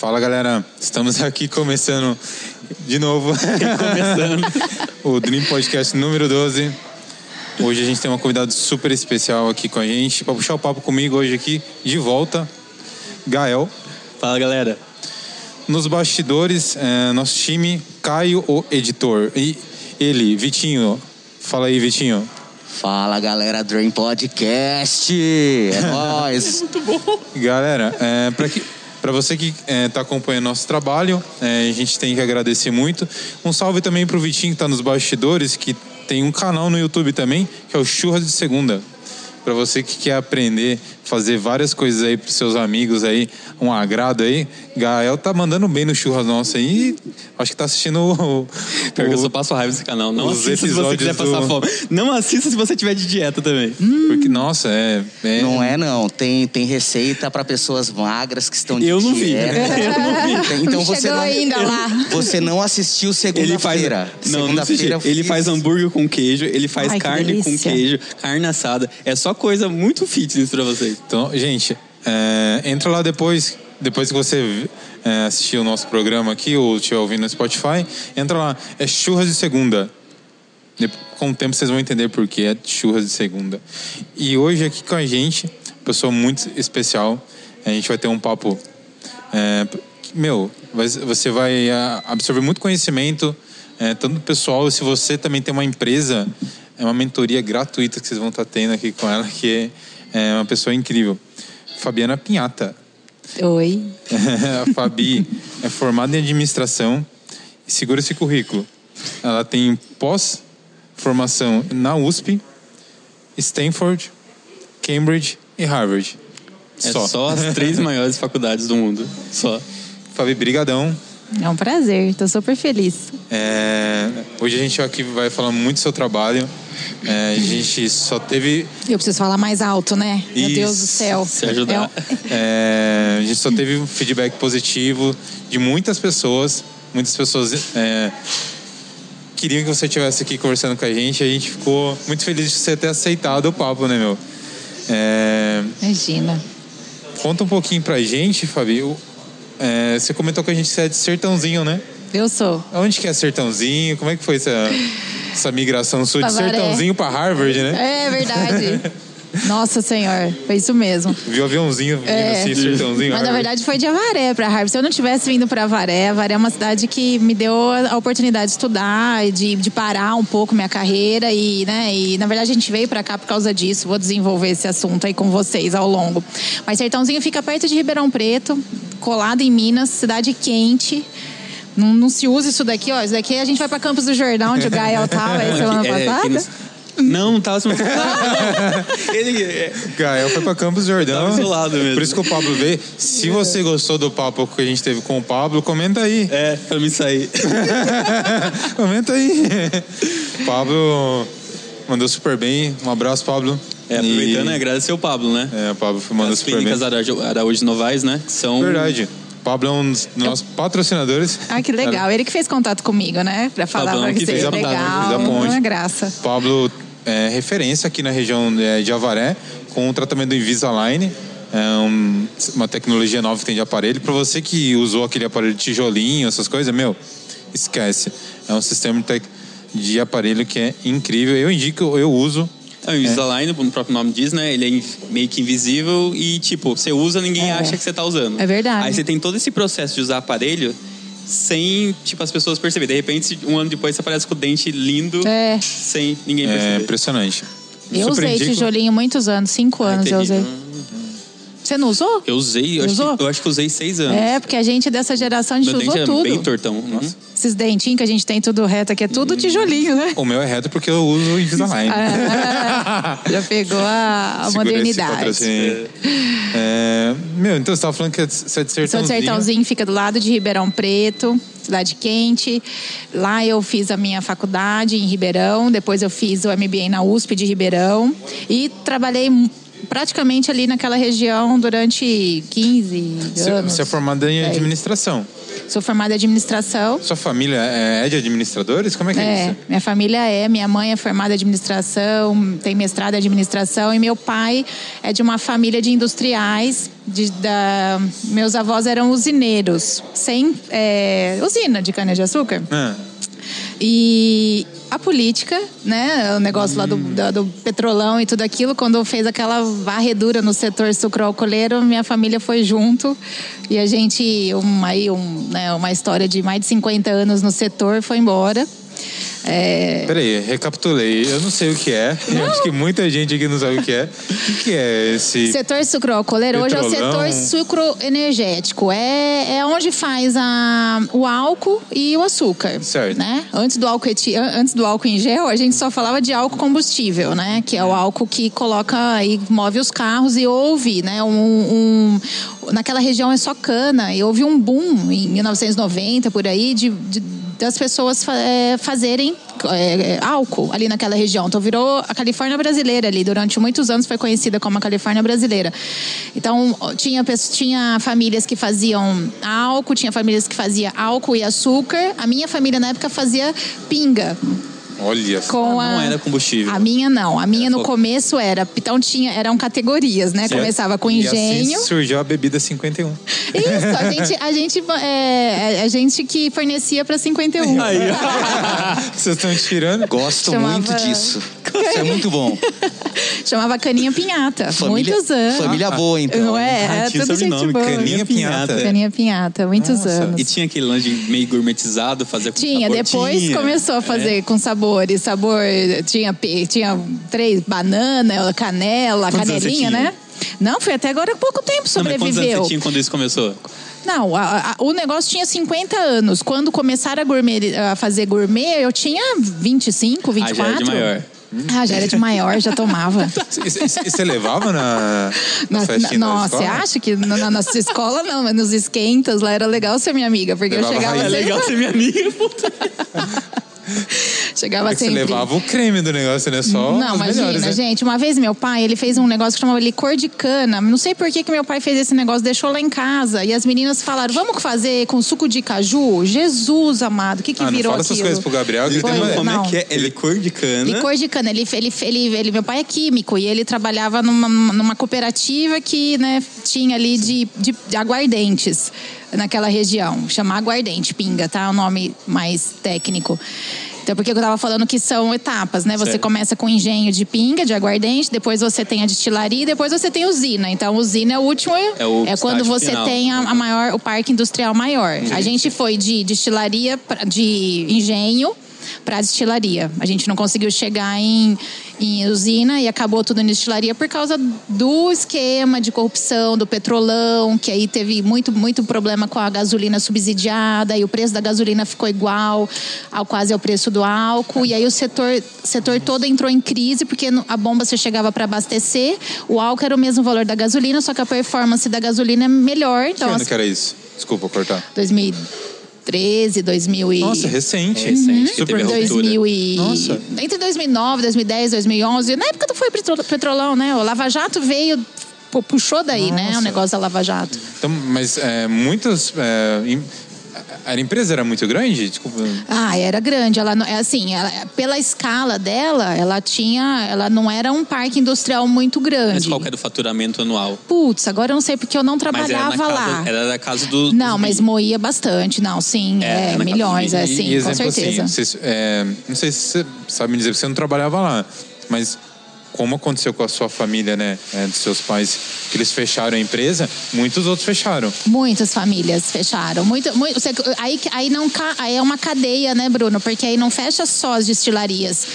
Fala galera, estamos aqui começando de novo Começando. o Dream Podcast número 12. Hoje a gente tem uma convidada super especial aqui com a gente para puxar o papo comigo hoje aqui de volta, Gael. Fala, galera. Nos bastidores, é, nosso time, Caio, o editor. E ele, Vitinho. Fala aí, Vitinho. Fala galera Dream Podcast! É nóis! Galera, é, para que para você que está acompanhando nosso trabalho, é, a gente tem que agradecer muito. Um salve também para o Vitinho que está nos bastidores, que tem um canal no YouTube também, que é o Churras de Segunda. Para você que quer aprender, fazer várias coisas aí para seus amigos aí, um agrado aí. Gael tá mandando bem no churras nosso aí. Acho que tá assistindo o, Pior que eu o- só passo raiva nesse canal. Não assista se você quiser episódios passar do- fome. Não assista se você tiver de dieta também. porque nossa, é, é Não é não, tem, tem receita para pessoas magras que estão de Eu não vi. dieta. Eu não vi. Tem- Então Não você não, ainda lá. você não assistiu Ele faz. segunda-feira. Não, não assisti. Segunda-feira eu Ele fiz- faz hambúrguer com queijo, ele faz Ai, que carne com delícia. queijo, carne assada. É só coisa muito fitness pra vocês. Então, gente, é, entra lá depois, depois que você é, assistir o nosso programa aqui ou estiver ouvindo no Spotify, entra lá. É churras de segunda. Com o tempo vocês vão entender por que é churras de segunda. E hoje aqui com a gente, pessoa muito especial. A gente vai ter um papo. é, meu, você vai ah, absorver muito conhecimento, é, tanto pessoal, se você também tem uma empresa, é uma mentoria gratuita que vocês vão estar tendo aqui com ela, que é, uma pessoa incrível. Fabiana Pinhata. Oi. a Fabi é formada em administração e segura esse currículo. Ela tem pós-formação na USP, Stanford, Cambridge e Harvard. É só, as três maiores faculdades do mundo. Só. Fabi, brigadão. É um prazer, tô super feliz. É, hoje a gente aqui vai falar muito do seu trabalho. É, a gente só teve Eu preciso falar mais alto, né? Meu Isso. Deus do céu. Se ajudar. É, a gente só teve um feedback positivo de muitas pessoas. Muitas pessoas é, queriam que você estivesse aqui conversando com a gente. A gente ficou muito feliz de você ter aceitado o papo, né, meu? É, Imagina. conta um pouquinho pra gente, Fabi. o- é, você comentou com a gente que é de Sertãozinho, né? Eu sou. Onde que é Sertãozinho? Como é que foi essa, essa migração sua de Tavaré. Sertãozinho pra Harvard, né? É verdade. Nossa Senhora, foi isso mesmo. Viu o aviãozinho vindo É. assim, Sertãozinho. Mas na verdade foi de Avaré para Harvard. Se eu não tivesse vindo para Avaré, Avaré é uma cidade que me deu a oportunidade de estudar, e de, de parar um pouco minha carreira e, né, e na verdade a gente veio para cá por causa disso. Vou desenvolver esse assunto aí com vocês ao longo. Mas Sertãozinho fica perto de Ribeirão Preto, colado em Minas, cidade quente. Não, não se usa isso daqui, ó. Isso daqui a gente vai para Campos do Jordão, onde o Gael tava aí semana É, passada. no- Não, não tava semana Ele é, Gael foi pra Campos do Jordão. Tava isolado mesmo. Por isso que o Pablo veio. Se você gostou do papo que a gente teve com o Pablo, comenta aí. é pra me sair. comenta aí. Pablo mandou super bem. Um abraço, Pablo. É, aproveitando, E- é agradecer o Pablo, né? É, o Pablo mandou As super bem. clínicas Araújo, Novaes, né? São. Verdade. Pablo é um dos nossos patrocinadores. Ah, que legal. Ele que fez contato comigo, né? Pra falar Fablão pra que fez a legal. fez a ponte. Uma graça. Pablo é referência aqui na região é, de Avaré com o tratamento do Invisalign. É um- uma tecnologia nova que tem de aparelho. Para você que usou aquele aparelho de tijolinho, essas coisas, meu, esquece. É um sistema de, tec- de aparelho que é incrível. Eu indico, eu uso. É, o Invisalign, como o próprio nome diz, né? Ele é meio que invisível e, tipo, você usa, ninguém É. acha que você tá usando. É verdade. Aí você tem todo esse processo de usar aparelho sem, tipo, as pessoas perceberem. De repente, um ano depois, você aparece com o dente lindo É. sem ninguém É perceber. impressionante. Eu Super usei indico. tijolinho muitos anos, cinco Ai, anos eu usei. Você não usou? Eu usei, eu acho, Usou? que, eu acho que usei seis anos. É, porque a gente dessa geração, a gente Meu dente usou é tudo. bem tortão. Nossa. Esses dentinhos que a gente tem tudo reto aqui, é tudo tijolinho, né? O meu é reto porque eu uso o Invisalign. Ah, já pegou a, a modernidade. É, meu, então você tava falando que você é de Sou Sertãozinho. de Sertãozinho, fica do lado de Ribeirão Preto, cidade quente. Lá eu fiz a minha faculdade em Ribeirão, depois eu fiz o MBA na USP de Ribeirão e trabalhei praticamente ali naquela região durante 15 Você- anos. Você é formada em É. administração. Sou formada em administração. Sua família é de administradores? Como é que é, É, isso? minha família é. Minha mãe é formada em administração, tem mestrado em administração. E meu pai é de uma família de industriais. de- da- meus avós eram usineiros, sem é, usina de cana-de-açúcar. Ah, E a política, né? O negócio lá do, da- do petrolão e tudo aquilo, quando fez aquela varredura no setor sucroalcooleiro, minha família foi junto. E a gente, um, aí, um, né, uma história de mais de 50 anos no setor, foi embora. É, Peraí, recapitulei. Eu não sei o que é. Acho que muita gente aqui não sabe o que é. O que é esse. Setor sucroalcooleiro hoje é o setor sucroenergético. É, é onde faz a, o álcool e o açúcar. Certo. Né? Antes, do álcool antes do álcool em gel, a gente só falava de álcool combustível, né? Que é o álcool que coloca e move os carros e houve, né? Um, um- naquela região é só cana e houve um boom em 1990 por aí de, de- das pessoas é, fazerem é, é, álcool ali naquela região. Então virou a Califórnia brasileira ali. Durante muitos anos foi conhecida como a Califórnia brasileira. Então tinha, tinha famílias que faziam álcool, tinha famílias que faziam álcool e açúcar. A minha família na época fazia pinga. Olha só. Com Ah, não a... era combustível. A minha não. A minha Era no fogo. começo era. Então tinha, eram categorias, né? Certo. Começava com E engenho. assim surgiu a bebida 51. Isso, a gente, a gente, é, a gente que fornecia para 51. Aí, Vocês estão tirando? Gosto Chamava- muito disso. Isso é muito bom. Chamava Caninha Pinhata. Família, muitos anos. família boa, então. Não é? Ah, Era tinha tudo gente sobrenome, boa. Caninha Pinhata. Caninha Pinhata, muitos Nossa. anos. E tinha aquele lanche meio gourmetizado, fazer com Tinha, sabor? depois Tinha. começou a fazer com sabores. Sabor, tinha, tinha três, banana, canela, Quantos canelinha, né? Não, foi até agora pouco tempo Não, mas anos sobreviveu. você tinha quando isso começou? Não, a- a- o negócio tinha 50 anos. Quando começaram a, gourmet, a fazer gourmet, eu tinha 25, 24. Ah, já era de maior. Ah, já era de maior, já tomava. E- e- Você levava na, na Na- festinha nossa, você acha que na, na nossa escola não, mas nos esquentas lá era legal ser minha amiga, porque Levava eu chegava sempre, legal ser minha amiga, puta. chegava É que você sempre. levava o creme do negócio, né? Só Não, imagina, melhores, né? gente. Uma vez meu pai, ele fez um negócio que chamava licor de cana. Não sei por que, que meu pai fez esse negócio, deixou lá em casa. E as meninas falaram, vamos fazer com suco de caju? Jesus amado, o que que Ah, não virou fala essas aquilo? coisas pro Gabriel, que ele Foi, tem. Como é que é? É licor de cana. Licor de cana. Ele, ele, ele, ele- meu pai é químico e ele trabalhava numa, numa cooperativa que né, tinha ali de, de, de aguardentes naquela região. Chama aguardente, pinga, tá? O nome mais técnico. Então, porque eu tava falando que são etapas, né? Você Certo. começa com engenho de pinga, de aguardente, depois você tem a destilaria e depois você tem usina. Então, usina é o último, É o quando estágio você final. tem a, a maior, o parque industrial maior. A gente foi de destilaria, pra- de engenho para destilaria. A gente não conseguiu chegar em, em usina e acabou tudo em destilaria por causa do esquema de corrupção do petrolão, que aí teve muito, muito problema com a gasolina subsidiada e o preço da gasolina ficou igual ao quase ao preço do álcool. E aí o setor, setor todo entrou em crise porque a bomba você chegava para abastecer, o álcool era o mesmo valor da gasolina, só que a performance da gasolina é melhor. Que Então, ano as- que era isso? Desculpa cortar. 2013, 2000 e... Nossa, recente. Recente, que Super teve a ruptura. 2000 e... Nossa. Entre 2009, 2010, 2011. Na época do foi petro- petrolão, né? O Lava Jato veio, pu- puxou daí, né? O Nossa. negócio da Lava Jato. Então, mas é, muitas... É, a a empresa era muito grande? Desculpa. Ah, era grande. Ela não- é assim, ela- pela escala dela, ela tinha, ela não era um parque industrial muito Mas grande. qual que era o faturamento anual? Putz, agora eu não sei porque eu não Mas era, na trabalhava casa, lá. era da casa do. Não, mas bi- moía bastante. Não, sim, É, é, milhões, é sim, com exemplo certeza. assim, vocês, é, não sei se você sabe me dizer, porque você não trabalhava lá, mas como aconteceu com a sua família, né, é, dos seus pais, que eles fecharam a empresa, muitos outros fecharam. Muitas famílias fecharam. Muito, muito, aí, aí, não, aí é uma cadeia, né, Bruno? Porque aí não fecha só as destilarias.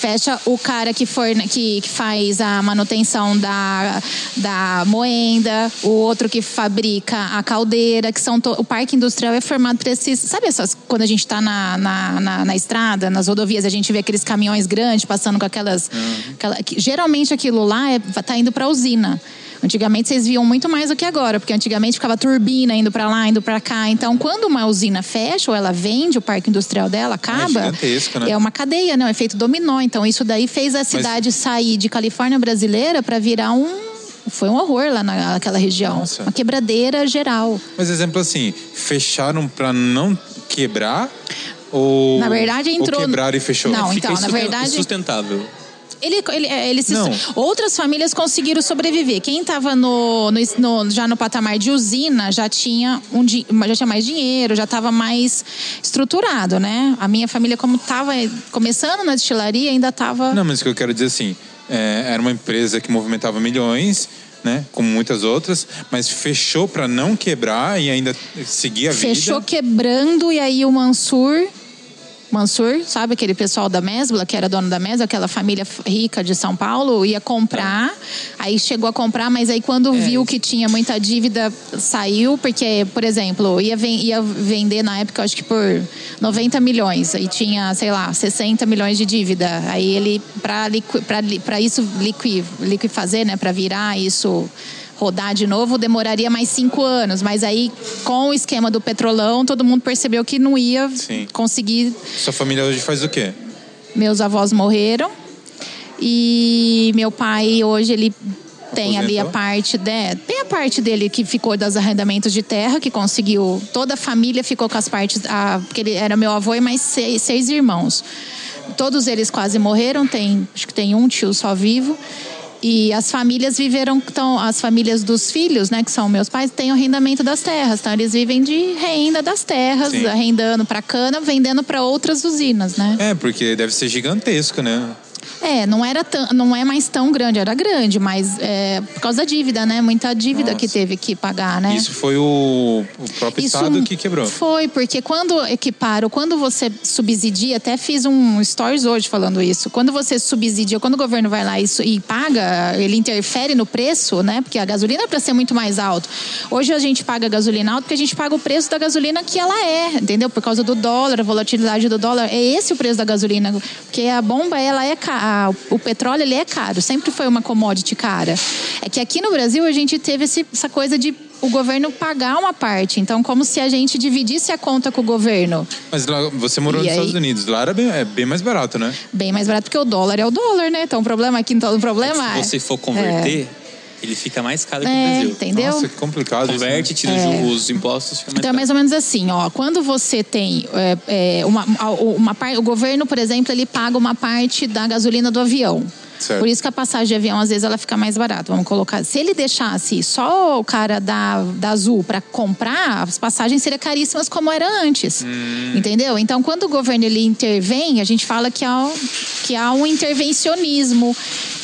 Fecha o cara que, for, que, que faz a manutenção da, da moenda, o outro que fabrica a caldeira, que são. to- o parque industrial é formado por esses. Sabe essas. Quando a gente está na, na, na, na estrada, nas rodovias, a gente vê aqueles caminhões grandes passando com aquelas. aquela- que- geralmente aquilo lá é, tá indo para usina. Antigamente vocês viam muito mais do que agora, porque antigamente ficava turbina indo para lá, indo para cá. Então, quando uma usina fecha ou ela vende o parque industrial dela, acaba, gigantesco, né? é uma cadeia, né? Um efeito dominó. Então, isso daí fez a cidade sair de Califórnia brasileira para virar um Foi um horror lá na- naquela região. Nossa. Uma quebradeira geral. Mas exemplo assim, fecharam pra não quebrar ou Na verdade, entrou- ou quebraram e fechou? Não, Fica então, na verdade- Insustentável. Ele, ele, é, ele se- outras famílias conseguiram sobreviver. Quem estava no, no- no- já no patamar de usina já tinha, um, já tinha mais dinheiro, já estava mais estruturado, né? A minha família, como estava começando na destilaria, ainda estava. Não, mas o que eu quero dizer assim, é, era uma empresa que movimentava milhões, né, como muitas outras, mas fechou pra não quebrar e ainda seguir a Fechou vida. quebrando e aí o Mansur. Mansur, sabe aquele pessoal da Mesbla, que era dono da Mesbla, aquela família rica de São Paulo, ia comprar. Aí chegou a comprar, mas aí quando viu que tinha muita dívida, saiu, porque, por exemplo, ia, ven- ia vender na época, acho que por 90 milhões. Aí tinha, sei lá, 60 milhões de dívida. Aí ele, para isso liqui, liqui fazer, né, para virar isso rodar de novo demoraria mais cinco anos. Mas aí, com o esquema do petrolão, todo mundo percebeu que não ia Sim. conseguir. Sua família hoje faz o quê? Meus avós morreram. E meu pai, hoje, ele tem ali a parte de, tem a parte dele que ficou das arrendamentos de terra que conseguiu toda a família ficou com as partes a, porque ele era meu avô e mais seis, seis irmãos todos eles quase morreram tem acho que tem um tio só vivo e as famílias viveram então as famílias dos filhos né que são meus pais têm o arrendamento das terras então eles vivem de renda das terras Sim. arrendando para cana vendendo para outras usinas né É, porque deve ser gigantesco, né? É, não era tão, não é mais tão grande, era grande, mas é, por causa da dívida, né? Muita dívida Nossa. que teve que pagar, né? Isso foi o, o próprio estado que quebrou. Foi, porque quando equiparam, quando você subsidia, até fiz um stories hoje falando isso. Quando você subsidia, quando o governo vai lá e, su- e paga, ele interfere no preço, né? Porque a gasolina é para ser muito mais alto. Hoje a gente paga gasolina alto porque a gente paga o preço da gasolina que ela é, entendeu? Por causa do dólar, a volatilidade do dólar. É esse o preço da gasolina. Porque a bomba, ela é cara. O petróleo, ele é caro. Sempre foi uma commodity cara. É que aqui no Brasil a gente teve esse- essa coisa de o governo pagar uma parte. Então, como se a gente dividisse a conta com o governo. Mas lá, você morou E nos aí? Estados Unidos. Lá era bem, é bem mais barato, né? Bem mais barato, porque o dólar é o dólar, né? Então, o problema aqui, então, o problema Se você for converter, ele fica mais caro que o É, Brasil. entendeu? Nossa, que complicado. isso, Converte, né? tira É. os impostos, fica mais Então é caro. mais ou menos assim, ó. Quando você tem é, é, uma, uma parte, o governo, por exemplo, ele paga uma parte da gasolina do avião. Certo. Por isso que a passagem de avião às vezes ela fica mais barata. Vamos colocar. Se ele deixasse só o cara da, da Azul para comprar, as passagens seriam caríssimas como era antes. Entendeu? Então, quando o governo ele intervém, a gente fala que há, que há um intervencionismo.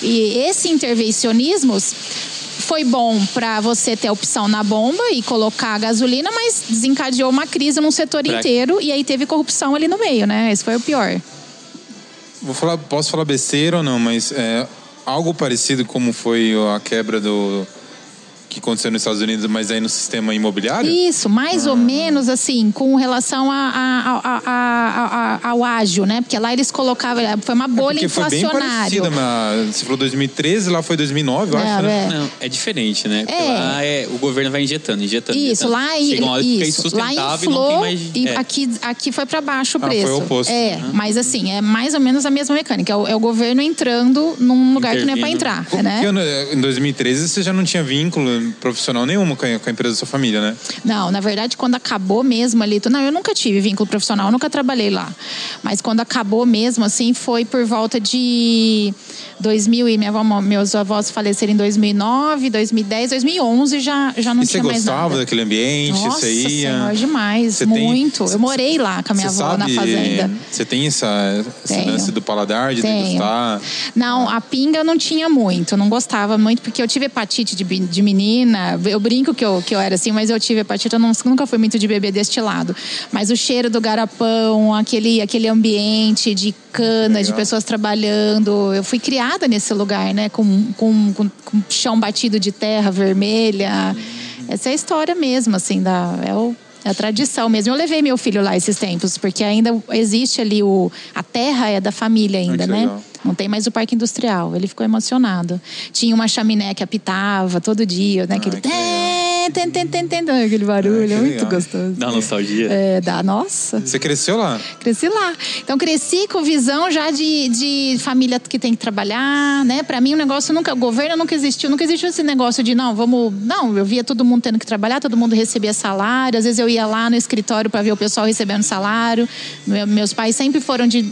E esse intervencionismo foi bom para você ter a opção na bomba e colocar a gasolina, mas desencadeou uma crise num setor Pra- inteiro e aí teve corrupção ali no meio, né? Esse foi o pior. Vou falar, posso falar besteira ou não, mas é, algo parecido como foi a quebra do que aconteceu nos Estados Unidos, mas aí no sistema imobiliário? Isso, mais Ah. ou menos assim, com relação a, a- a- a- a- ao ágio, né? Porque lá eles colocavam, foi uma bolha Porque foi bem inflacionária. parecida, mas você falou 2013, lá foi 2009, eu É, acho, né? é. Não, é diferente, né? Porque É. lá é, o governo vai injetando, injetando. Isso, injetando. lá, e- Chega uma hora que fica isso, lá insustentável e não tem inflou mais. e é. aqui, aqui foi para baixo o Ah, foi preço. o oposto. É, mas assim, é mais ou menos a mesma mecânica. É o, é o governo entrando num lugar que não é para Intervindo. entrar, Como né? que eu- em 2013 você já não tinha vínculo profissional nenhum com a, empresa da sua família, né? Não, na verdade, quando acabou mesmo ali, não, eu nunca tive vínculo profissional, nunca trabalhei lá. Mas quando acabou mesmo, assim, foi por volta de 2000 e minha avó, meus avós faleceram em 2009, 2010, 2011 já já não e você tinha mais gostava nada. daquele ambiente? Nossa você ia? senhora, demais, Você tem- muito. Eu morei lá com a minha Você avó na sabe- fazenda. Você tem essa, esse lance do paladar, de Tenho. degustar? Não, a pinga eu não tinha muito, não gostava muito, porque eu tive hepatite de, de menina. Eu brinco que eu, que eu era assim, mas eu tive hepatite, eu não- nunca fui muito de beber destilado. Mas o cheiro do garapão, aquele, aquele ambiente de cana, de Legal. pessoas trabalhando. Eu fui criada nesse lugar, né? Com, com, com, com chão batido de terra vermelha. Essa é a história mesmo, assim, da. É o, é a tradição mesmo. Eu levei meu filho lá esses tempos, porque ainda existe ali o. A terra é da família ainda, que né? legal. Não tem mais o parque industrial. Ele ficou emocionado. Tinha uma chaminé que apitava todo dia, né? Aquele que ten, ten, ten, ten, ten, aquele barulho, Ah, é muito legal. gostoso. Dá nostalgia. É, dá, nossa. Você cresceu lá? Cresci lá. Então, cresci com visão já de, de família que tem que trabalhar, né? Pra mim, o negócio nunca. O governo nunca existiu. Nunca existiu esse negócio de, não, vamos. Não, eu via todo mundo tendo que trabalhar, todo mundo recebia salário. Às vezes eu ia lá no escritório pra ver o pessoal recebendo salário. Meu- meus pais sempre foram de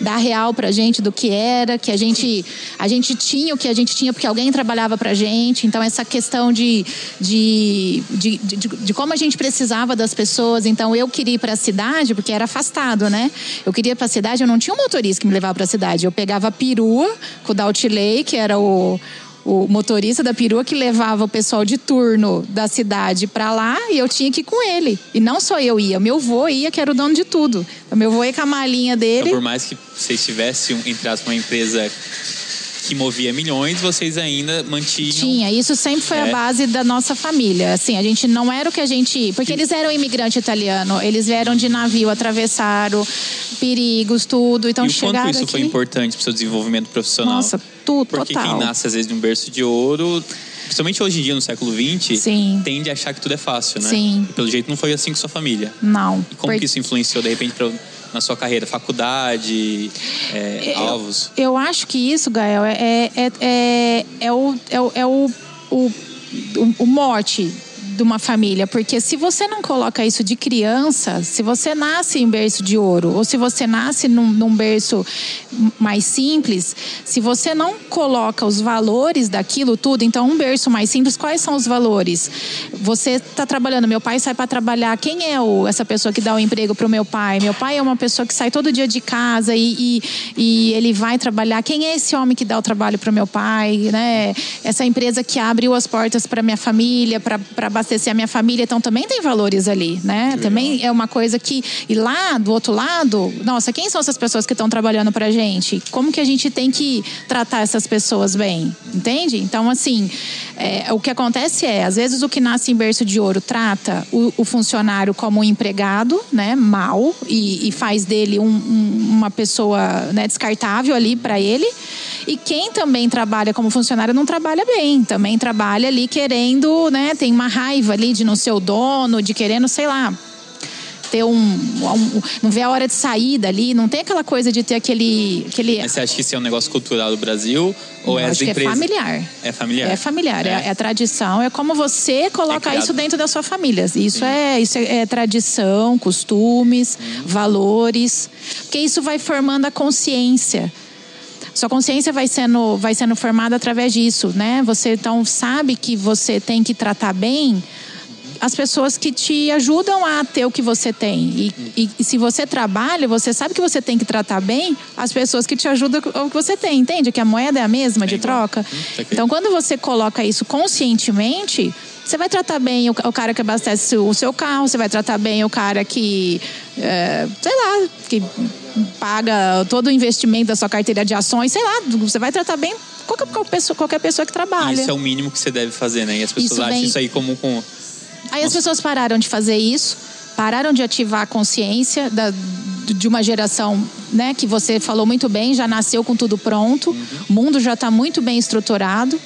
dar real pra gente do que era, que a gente, a gente tinha o que a gente tinha porque alguém trabalhava pra gente. Então, essa questão de, de, de, de, de- de como a gente precisava das pessoas. Então, eu queria ir para a cidade, porque era afastado, né? Eu queria ir para a cidade, eu não tinha um motorista que me levava para a cidade. Eu pegava a perua com o Daltilei, que era o, o motorista da perua que levava o pessoal de turno da cidade para lá e eu tinha que ir com ele. E não só eu ia, meu avô ia, que era o dono de tudo. Então, meu avô ia com a malinha dele. Então, por mais que vocês tivessem, um- entre aspas, uma empresa que movia milhões, vocês ainda mantinham. Tinha, isso sempre foi a É. base da nossa família. Assim, a gente não era o que a gente. Porque eles eram imigrante italiano, eles vieram de navio, atravessaram perigos, tudo. Então e o chegaram quanto isso aqui. foi importante para o seu desenvolvimento profissional? Nossa, tudo, Porque total. quem nasce, às vezes, num berço de ouro, principalmente hoje em dia, no século XX, Sim. tende a achar que tudo é fácil, né? Sim. E pelo jeito não foi assim com sua família. Não. E como Por- que isso influenciou, de repente, pra, na sua carreira? Faculdade, é, Eu- alvos? Eu acho que isso, Gael, é, é, é, é o, é, o, é o, o, o mote de uma família, porque se você não coloca isso de criança, se você nasce em berço de ouro, ou se você nasce num, num berço mais simples, se você não coloca os valores daquilo tudo, então um berço mais simples, quais são os valores? Você está trabalhando, meu pai sai para trabalhar, quem é o, essa pessoa que dá o emprego para o meu pai? Meu pai é uma pessoa que sai todo dia de casa e, e, e ele vai trabalhar. Quem é esse homem que dá o trabalho para o meu pai? Né? Essa empresa que abriu as portas para minha família, para abastecer a minha família, então também tem valores ali, né? Também é uma coisa que e lá do outro lado, nossa, quem são essas pessoas que estão trabalhando para gente? Como que a gente tem que tratar essas pessoas bem? Entende? Então assim, é, o que acontece é, às vezes o que nasce em berço de ouro trata o, o funcionário como um empregado, né, mal e, e faz dele um- um- uma pessoa né, descartável ali para ele. E quem também trabalha como funcionário não trabalha bem, também trabalha ali querendo, né, tem uma raiva ali de não ser o dono, de querendo, sei lá, ter um, um- não vê a hora de sair dali, não tem aquela coisa de ter aquele aquele Mas você acha que isso é um negócio cultural do Brasil? Ou é as acho que é empresas? familiar. É familiar. É familiar, é, É. é tradição, é como você coloca É criado. isso dentro da sua família. Isso é isso é, é tradição, costumes, valores, porque isso vai formando a consciência. Sua consciência vai sendo vai sendo formada através disso, né? Você então sabe que você tem que tratar bem as pessoas que te ajudam a ter o que você tem. E, e- e se você trabalha, você sabe que você tem que tratar bem as pessoas que te ajudam com o que você tem, entende? Que a moeda é a mesma de É igual. troca. Hum, saquei. Então, quando você coloca isso conscientemente, você vai tratar bem o, o cara que abastece o seu carro, você vai tratar bem o cara que, é, sei lá, que paga todo o investimento da sua carteira de ações, sei lá, você vai tratar bem qualquer, qualquer pessoa, qualquer pessoa que trabalha. Isso é o mínimo que você deve fazer, né? E as pessoas Isso acham vem- isso aí como com. Aí as pessoas pararam de fazer isso, pararam de ativar a consciência da- de uma geração, né, que você falou muito bem, já nasceu com tudo pronto, o mundo já está muito bem estruturado.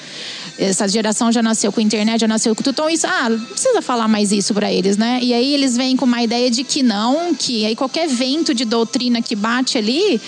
Essa geração já nasceu com internet, já nasceu com tudo. Então, isso, ah, não precisa falar mais isso para eles, né? E aí eles vêm com uma ideia de que não, que aí qualquer vento de doutrina que bate ali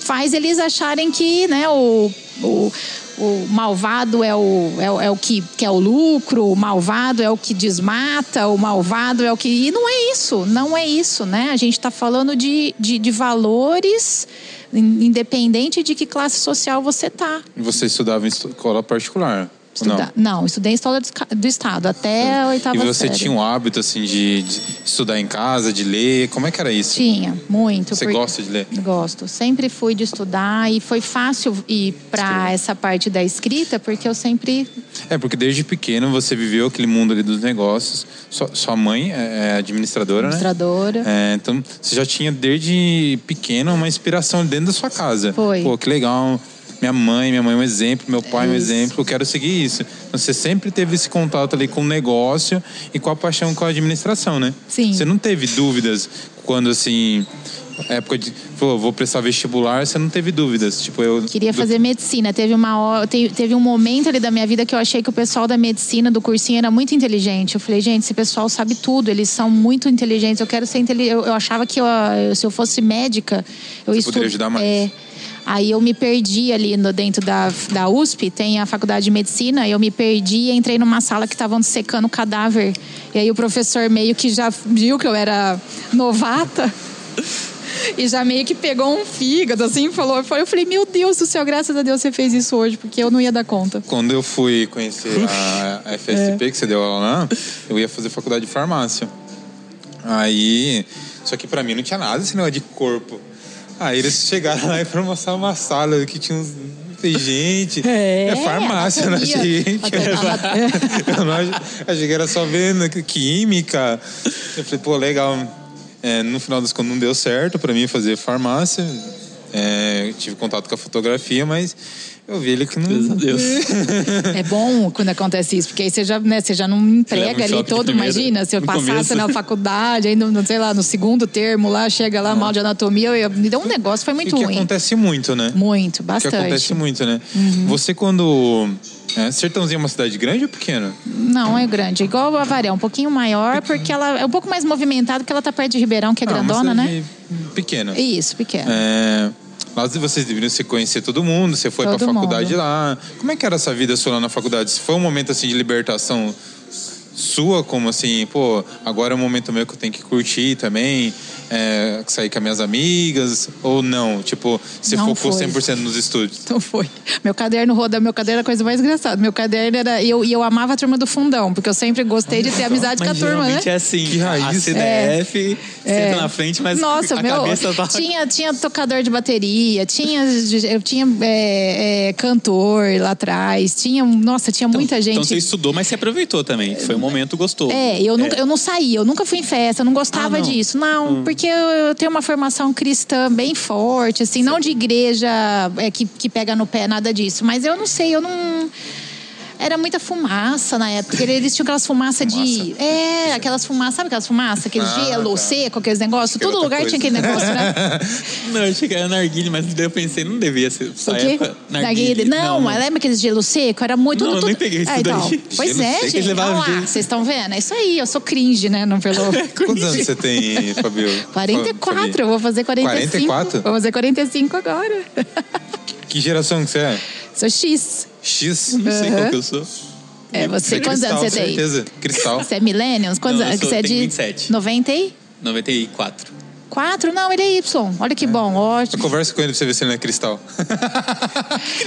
faz eles acharem que, né, o, o, o malvado é o, é, é o que quer o lucro, o malvado é o que desmata, o malvado é o que. E não é isso, não é isso, né? A gente está falando de, de, de valores, in- independente de que classe social você tá. E você estudava em escola particular? Ou não? Não, estudei em escola do Estado, até a oitava E você série. tinha um hábito assim de, de estudar em casa, de ler? Como é que era isso? Tinha, muito. Você gosta de ler? Gosto. Sempre fui de estudar e foi fácil ir para essa parte da escrita, porque eu sempre É, porque desde pequeno você viveu aquele mundo ali dos negócios. Sua, sua mãe é é administradora, né? administradora. É, então você já tinha desde pequeno uma inspiração dentro da sua casa. Foi. Pô, que legal. Minha mãe, minha mãe é um exemplo, meu pai é um exemplo, eu quero seguir isso. Você sempre teve esse contato ali com o negócio e com a paixão com a administração, né? Sim. Você não teve dúvidas quando assim época de. Falou, vou prestar vestibular, você não teve dúvidas. Tipo, eu. Queria fazer medicina. Teve uma hora, te- teve um momento ali da minha vida que eu achei que o pessoal da medicina, do cursinho, era muito inteligente. Eu falei, gente, esse pessoal sabe tudo, eles são muito inteligentes. Eu quero ser inteligente. Eu, eu achava que eu, se eu fosse médica, eu poderia ajudar mais. É. Aí eu me perdi ali no, dentro da, da USP, tem a faculdade de medicina, eu me perdi e entrei numa sala que estavam secando cadáver. E aí o professor meio que já viu que eu era novata. E já meio que pegou um fígado, assim, falou. Eu falei, meu Deus do céu, graças a Deus você fez isso hoje, porque eu não ia dar conta. Quando eu fui conhecer a a FSP, É. que você deu aula lá, eu ia fazer faculdade de farmácia. Aí. Só que pra mim não tinha nada esse negócio de corpo. Aí eles chegaram lá e foram mostrar uma sala que tinha uns. Tem gente. É, farmácia, eu não anatomia. era. Anatomia. Eu não achei, que era só vendo química. Eu falei, pô, legal. É, no final das contas não deu certo pra mim fazer farmácia. É, tive contato com a fotografia, mas eu vi ele que não. Graças a Deus. É bom quando acontece isso, porque aí você já, né, você já não emprega um ali todo. Imagina, se eu passasse começo. na faculdade, aí no, no, sei lá, no segundo termo lá, chega lá, mal de anatomia, eu, me deu um negócio, foi E muito que ruim. acontece muito, né? Muito, Que bastante. acontece muito, né? Uhum. Você quando. É, Sertãozinho é uma cidade grande ou pequena? Não, é grande. Igual a Varé, um pouquinho maior, porque ela é um pouco mais movimentada, porque ela tá perto de Ribeirão, que é Ah, uma grandona, né? Pequena. Isso, pequena. É, lá vocês deveriam se conhecer todo mundo, você foi Todo pra faculdade mundo. lá. Como é que era essa vida sua lá na faculdade? Se foi um momento assim de libertação sua, como assim, pô, agora é um momento meu que eu tenho que curtir também, é, sair com as minhas amigas, ou não? Tipo, você Não focou foi. 100% nos estudos? Então foi. Meu caderno roda, meu caderno era a coisa mais engraçada. Meu caderno era. E eu, eu amava a turma do fundão, porque eu sempre gostei de ter amizade com a Mas turma, né? é assim. Que raiz. A CDF senta na frente, mas Nossa, a meu, cabeça tá... tinha, tinha tocador de bateria, tinha, eu tinha é, é, cantor lá atrás, tinha, nossa, tinha muita gente. Então você estudou, mas você aproveitou também. Foi um momento gostoso. É, eu, Nunca, eu não saía, eu nunca fui em festa, eu não gostava Ah, não. disso. Não, porque eu, eu tenho uma formação cristã bem forte, assim, não de igreja é, que, que pega no pé, nada disso. Mas eu não sei, eu não. Era muita fumaça na época. Eles tinham aquelas fumaças de. É, aquelas fumaças, sabe aquelas fumaças? Aquele Ah, gelo tá. seco, aqueles negócios. Que é Todo lugar tinha coisa. aquele negócio, né? Não, eu achei que era narguile, mas daí eu pensei, não devia ser. O quê? época, Narguilé. Não, mas lembra aqueles gelo seco? Era muito. Não, eu tudo- nem peguei isso Ah, então. daí. Pois Gelo é, gente. Olha lá, vocês estão vendo? É isso aí, eu sou cringe, né? Não pelo. Quantos anos você tem, Fabiola? 44, eu vou fazer 45. 44? Vou fazer 45 agora. Que geração que você é? Sou X. X? Não sei qual que eu sou. É, você, quantos Cristal, anos você tem? certeza. Cristal. Você é millennials? Quantos eu anos? sou- Você é de 27. 94? 94. Não, ele é Y. Olha que bom, ótimo. Conversa com ele pra você ver se ele não é cristal.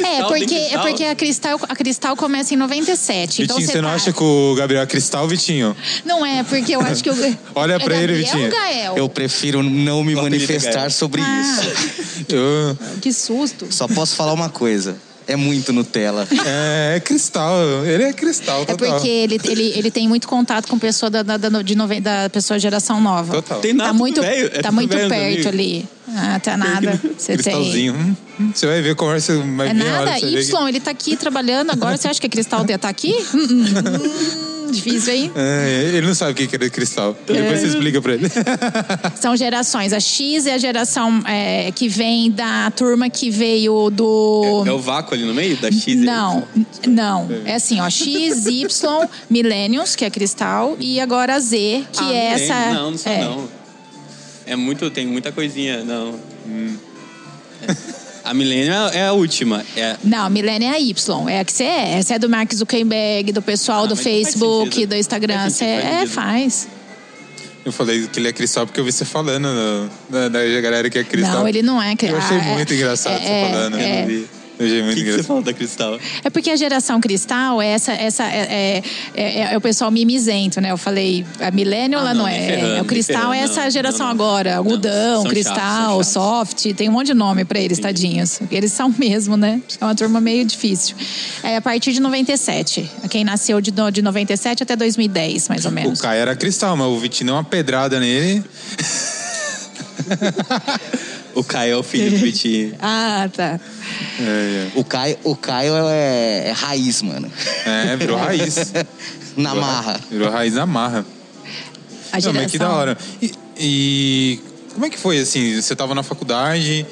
É, Cristal, porque, tem é porque a Cristal, a Cristal começa em 97. então Vitinho, você não tá- acha que o Gabriel é cristal, Vitinho? Não é, porque eu acho que eu... Olha é pra ele, Vitinho. Gael? Eu prefiro não me O é manifestar sobre Ah. isso. Eu, Que susto. Só posso falar uma coisa. É muito Nutella. é, é cristal. Ele é cristal, É total. porque ele, ele, ele tem muito contato com pessoa da, da, da, de nove- da pessoa geração nova. Total. Tem nada Tá muito, velho. é tá tudo muito velho, perto ali. Ah, tá nada. Você. Cristalzinho. Hum, hum, Você vai ver, conversa mais É hora nada, ver Y, ele tá aqui trabalhando agora. Você acha que a Cristal tá aqui? Difícil, hein? É, ele não sabe o que é cristal. Depois você explica pra ele. São gerações. A X é a geração é, que vem da turma que veio do. É o vácuo ali no meio da X? Não, não. É assim, ó, X, Y, Millennials, que é cristal, e agora a Z, que Ah, é essa. Não, não sou é. não. É muito, tem muita coisinha, não. Hum. A Millennium é a última. É, Não, Millennium é a Y, é a que você é. Essa é do Mark Zuckerberg, do pessoal Ah, do Facebook, do Instagram. Faz Você sentido, faz é, faz. Eu falei que ele é cristal porque eu vi você falando no- da, galera que é cristal. Não, ele não é. Eu achei ah, é- muito engraçado é- você falando. é- Eu vi. Achei o muito que, que você engraçado. fala da Cristal? É porque a geração cristal é essa, essa é, é- é- é o pessoal mimizento, né? Eu falei, a millennial Ah, ela não, não, é. ferrando, o cristal ferrando, é essa não, geração não, não. agora. Não, Algodão, cristal, chatos, soft, tem um monte de nome pra eles, tadinhos. Eles são mesmo, né? É uma turma meio difícil. É a partir de 97. Quem nasceu de, de 97 até 2010, mais ou O menos. Caio era cristal, mas o Vitinho deu uma pedrada nele. O Caio é o filho do Vitinho. Ah, tá. É, O Caio, o Caio é, é raiz, mano. é. É, virou raiz. Na Virou marra. ra- Virou raiz na marra. A Não, mas que da hora. E, e Como é que foi, assim, você tava na faculdade,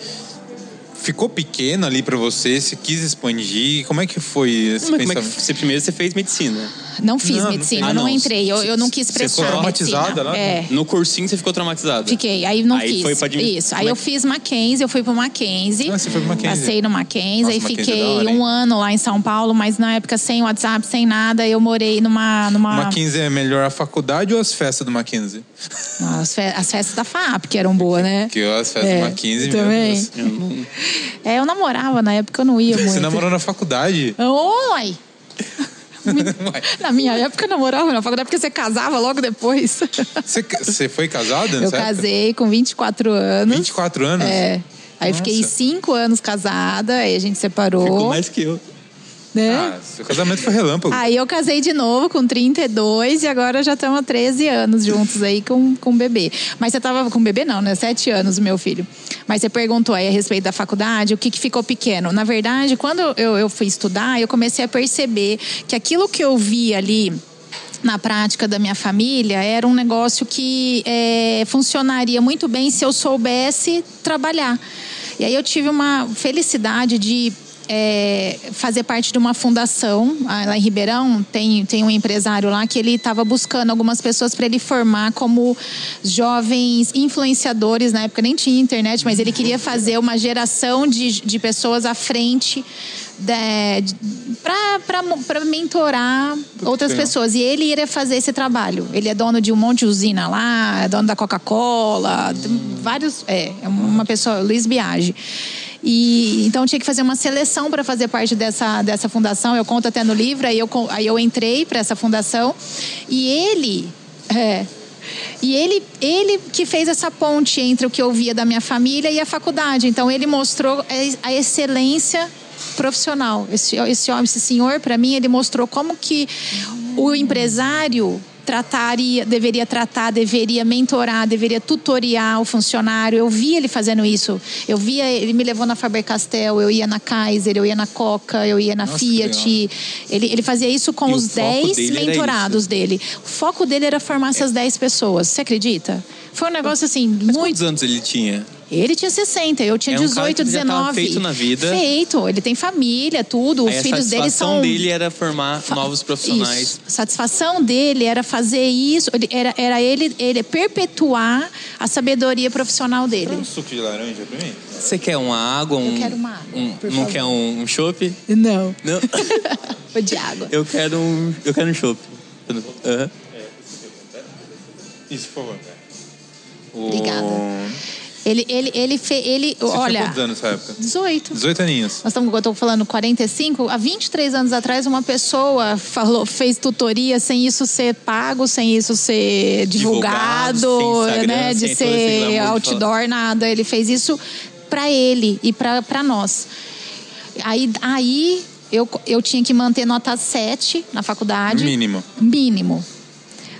ficou pequena ali pra você, você quis expandir, como é que foi esse Mas como é que você primeiro você fez medicina? Não fiz Não, não medicina, fez. eu não, Ah, não. entrei. Eu, eu não quis Você prestar ficou traumatizada lá? É. No cursinho você ficou traumatizada? Fiquei, aí não Aí quis. foi pra admi- Isso. Como Aí é eu que- fiz Mackenzie, eu fui pro Mackenzie. Ah, você foi pro Mackenzie. Passei no Mackenzie, Nossa, aí Mackenzie é fiquei hora, um ano lá em São Paulo, mas na época sem WhatsApp, sem nada, eu morei numa. numa O Mackenzie é melhor a faculdade ou as festas do Mackenzie? as, fe- as festas da FAP, que eram boas, né? Porque as festas É, do Mackenzie, meu também. Deus. É, eu namorava na época, eu não ia muito. Você namorou na faculdade? Oi! Na minha época eu namorava na faculdade porque você casava logo depois. Você, você foi casada? Eu casei com 24 anos. 24 anos? É. Aí fiquei Nossa. cinco anos casada, aí a gente separou. Ficou mais que eu. Né? Ah, seu casamento foi relâmpago. Aí eu casei de novo com 32 e agora já estamos há 13 anos juntos aí com, com o bebê. Mas você tava com o bebê não, né? Sete anos, o meu filho. Mas você perguntou aí a respeito da faculdade, o que, que ficou pequeno. Na verdade, quando eu, eu fui estudar, eu comecei a perceber que aquilo que eu vi ali na prática da minha família era um negócio que é, funcionaria muito bem se eu soubesse trabalhar. E aí eu tive uma felicidade de é, fazer parte de uma fundação ah, lá em Ribeirão tem, tem um empresário lá que ele estava buscando algumas pessoas para ele formar como jovens influenciadores. Na época nem tinha internet mas ele queria fazer uma geração de, de pessoas à frente para mentorar outras pessoas. E ele iria fazer esse trabalho. Ele é dono de um monte de usina lá é dono da Coca-Cola tem vários é, é uma pessoa Luiz Biagi e então tinha que fazer uma seleção para fazer parte dessa, dessa fundação. Eu conto até no livro. Aí eu, aí eu entrei para essa fundação e ele. É, e ele, ele que fez essa ponte entre o que eu via da minha família e a faculdade. Então ele mostrou a excelência profissional. Esse, esse homem, esse senhor, para mim, ele mostrou como que o empresário trataria, deveria tratar, deveria mentorar, deveria tutoriar o funcionário. Eu via ele fazendo isso. Eu via, ele me levou na Faber-Castell, eu ia na Kaiser, eu ia na Coca, eu ia na Nossa, Fiat. Ele, ele fazia isso com E os foco 10 dele era mentorados dele. O foco dele era formar essas 10 pessoas. Você acredita? Foi um negócio assim, Mas muito. quantos anos ele tinha? Ele tinha 60, eu tinha É um cara 18, que já tava 19. feito na vida. Feito, ele tem família, tudo. Os Aí a filhos dele satisfação são. dele era formar Fa- novos profissionais. Isso. A satisfação dele era fazer isso, ele- era, era ele, ele perpetuar a sabedoria profissional dele. Um suco de laranja pra mim? Você quer uma água? Um, quero uma água, um- por não favor. quer um, um chopp? Não. Não. Foi de água. eu quero um. Eu quero um chopp. Aham. Isso, por favor. Obrigada. Ele, ele, ele, fe, ele Você olha. quantos anos nessa época? 18. 18 aninhos. Nós estamos, eu estou falando 45. Há 23 anos atrás, uma pessoa falou, fez tutoria sem isso ser pago, sem isso ser divulgado, Divulgado, né, de ser outdoor, nada. Ele fez isso para ele e para nós. Aí, aí eu, eu tinha que manter nota 7 na faculdade. Mínimo. Mínimo.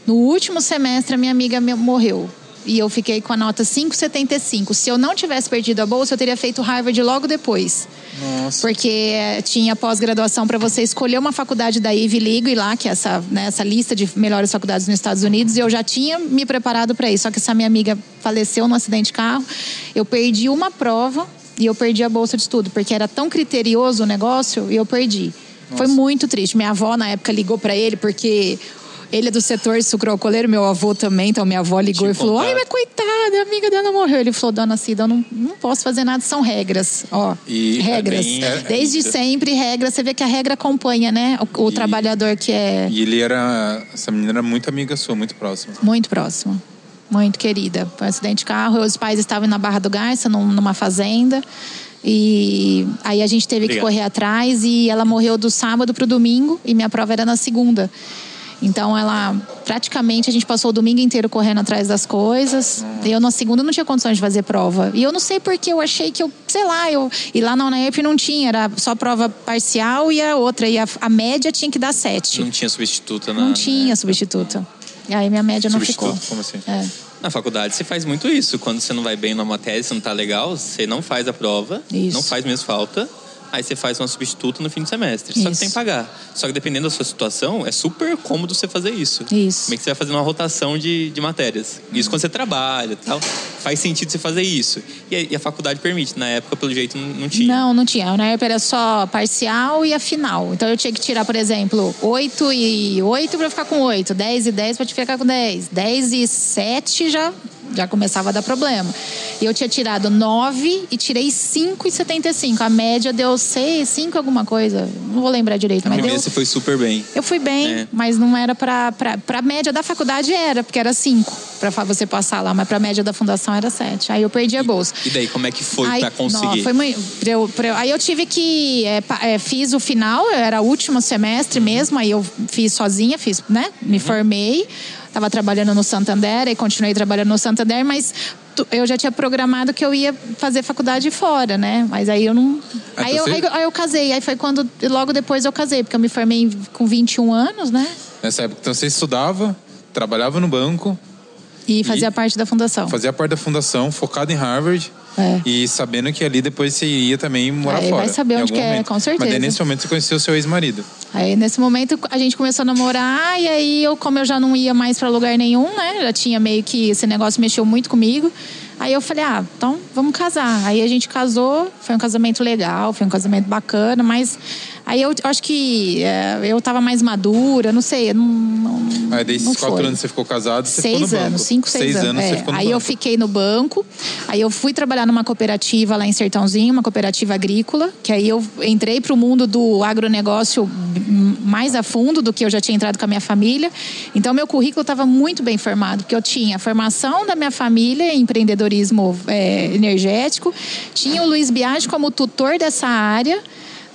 No último semestre, a minha amiga morreu. E eu fiquei com a nota 5,75. Se eu não tivesse perdido a bolsa, eu teria feito Harvard logo depois. Nossa. Porque eh, tinha pós-graduação para você escolher uma faculdade da Ivy League lá, que é essa, né, essa lista de melhores faculdades nos Estados Unidos, e eu já tinha me preparado para isso. Só que essa minha amiga faleceu num acidente de carro, eu perdi uma prova e eu perdi a bolsa de estudo, porque era tão criterioso o negócio e eu perdi. Foi muito triste. Minha avó, na época, ligou para ele, porque ele é do setor sucroalcooleiro, meu avô também, então minha avó ligou Tinha e falou: contato. Ai, mas coitada, a amiga dela morreu. Ele falou: Dona Cida, eu não, não posso fazer nada, são regras. Ó, E é regras. bem- Desde sempre, regras. Você vê que a regra acompanha, né? O, o E- trabalhador que é E ele era. Essa menina era muito amiga sua, muito próxima. muito próximo. Muito querida. Foi um acidente de carro. Os pais estavam na Barra do Garça, num- numa fazenda. E aí a gente teve que Obrigado. correr atrás e ela morreu do sábado pro domingo e minha prova era na segunda. Então ela praticamente a gente passou o domingo inteiro correndo atrás das coisas. Eu na segunda não tinha condições de fazer prova. E eu não sei porque eu achei que eu, sei lá, eu e lá na UNEP não tinha, era só prova parcial e a outra e a, a média tinha que dar sete. Não tinha substituta na. Não tinha substituta. E aí minha média não Substituto? ficou. Como assim? É, Na faculdade você faz muito isso. Quando você não vai bem na matéria, você não tá legal, você não faz a prova, Isso. não faz mesmo falta, aí você faz uma substituta no fim do semestre. Só que Isso. tem que pagar. Só que dependendo da sua situação, é super cômodo você fazer isso. Isso. Como é que você vai fazendo uma rotação de, de matérias. Isso quando você trabalha e tal. Faz sentido você fazer isso. E a, e a faculdade permite. Na época, pelo jeito, não, não tinha. Não, não tinha. Na época era só parcial e a final. Então eu tinha que tirar, por exemplo, 8 e 8 para ficar com 8, 10 e 10 para te ficar com 10, 10 e 7 já já começava a dar problema. E eu tinha tirado 9 e tirei 5,75. A média deu 6, 5 alguma coisa. Não vou lembrar direito, Na mas primeira deu você foi super bem. eu fui bem, É. mas não era pra, pra, pra média da faculdade era, porque era 5 pra fa- você passar lá, mas pra média da fundação era 7. Aí eu perdi a bolsa. E daí, como é que foi pra conseguir? Não, foi muito, pra eu- pra eu- aí eu tive que. é, é, fiz o final, era o último semestre mesmo, aí eu fiz sozinha, fiz, né? Me Uhum. formei, estava trabalhando no Santander e continuei trabalhando no Santander, mas eu já tinha programado que eu ia fazer faculdade fora, né? Mas aí eu não. Ah, Aí eu, você- aí, eu- aí eu casei, aí foi quando. Logo depois eu casei, porque eu me formei com 21 anos, né? Nessa época, então você estudava, trabalhava no banco, E fazia parte da fundação. fazia parte da fundação, focado em Harvard. É. E sabendo que ali depois você iria também morar Aí fora. vai saber onde que é, momento. com certeza. Mas daí nesse momento você conheceu o seu ex-marido. Aí nesse momento a gente começou a namorar e aí eu, como eu já não ia mais pra lugar nenhum, né? Já tinha meio que esse negócio mexeu muito comigo. Aí eu falei, ah, então vamos casar. Aí a gente casou, foi um casamento legal, foi um casamento bacana, mas aí eu acho que é, eu tava mais madura, não sei, eu não, não, Aí desses não quatro foi. anos você ficou casado, você ficou no Seis banco. anos, cinco, seis, anos. você é. ficou no Aí eu banco. fiquei no banco, aí eu fui trabalhar numa cooperativa lá em Sertãozinho, uma cooperativa agrícola, que aí eu entrei para o mundo do agronegócio mais a fundo do que eu já tinha entrado com a minha família. Então meu currículo estava muito bem formado, porque eu tinha a formação da minha família em empreendedorismo é, energético, tinha o Luiz Biagi como tutor dessa área.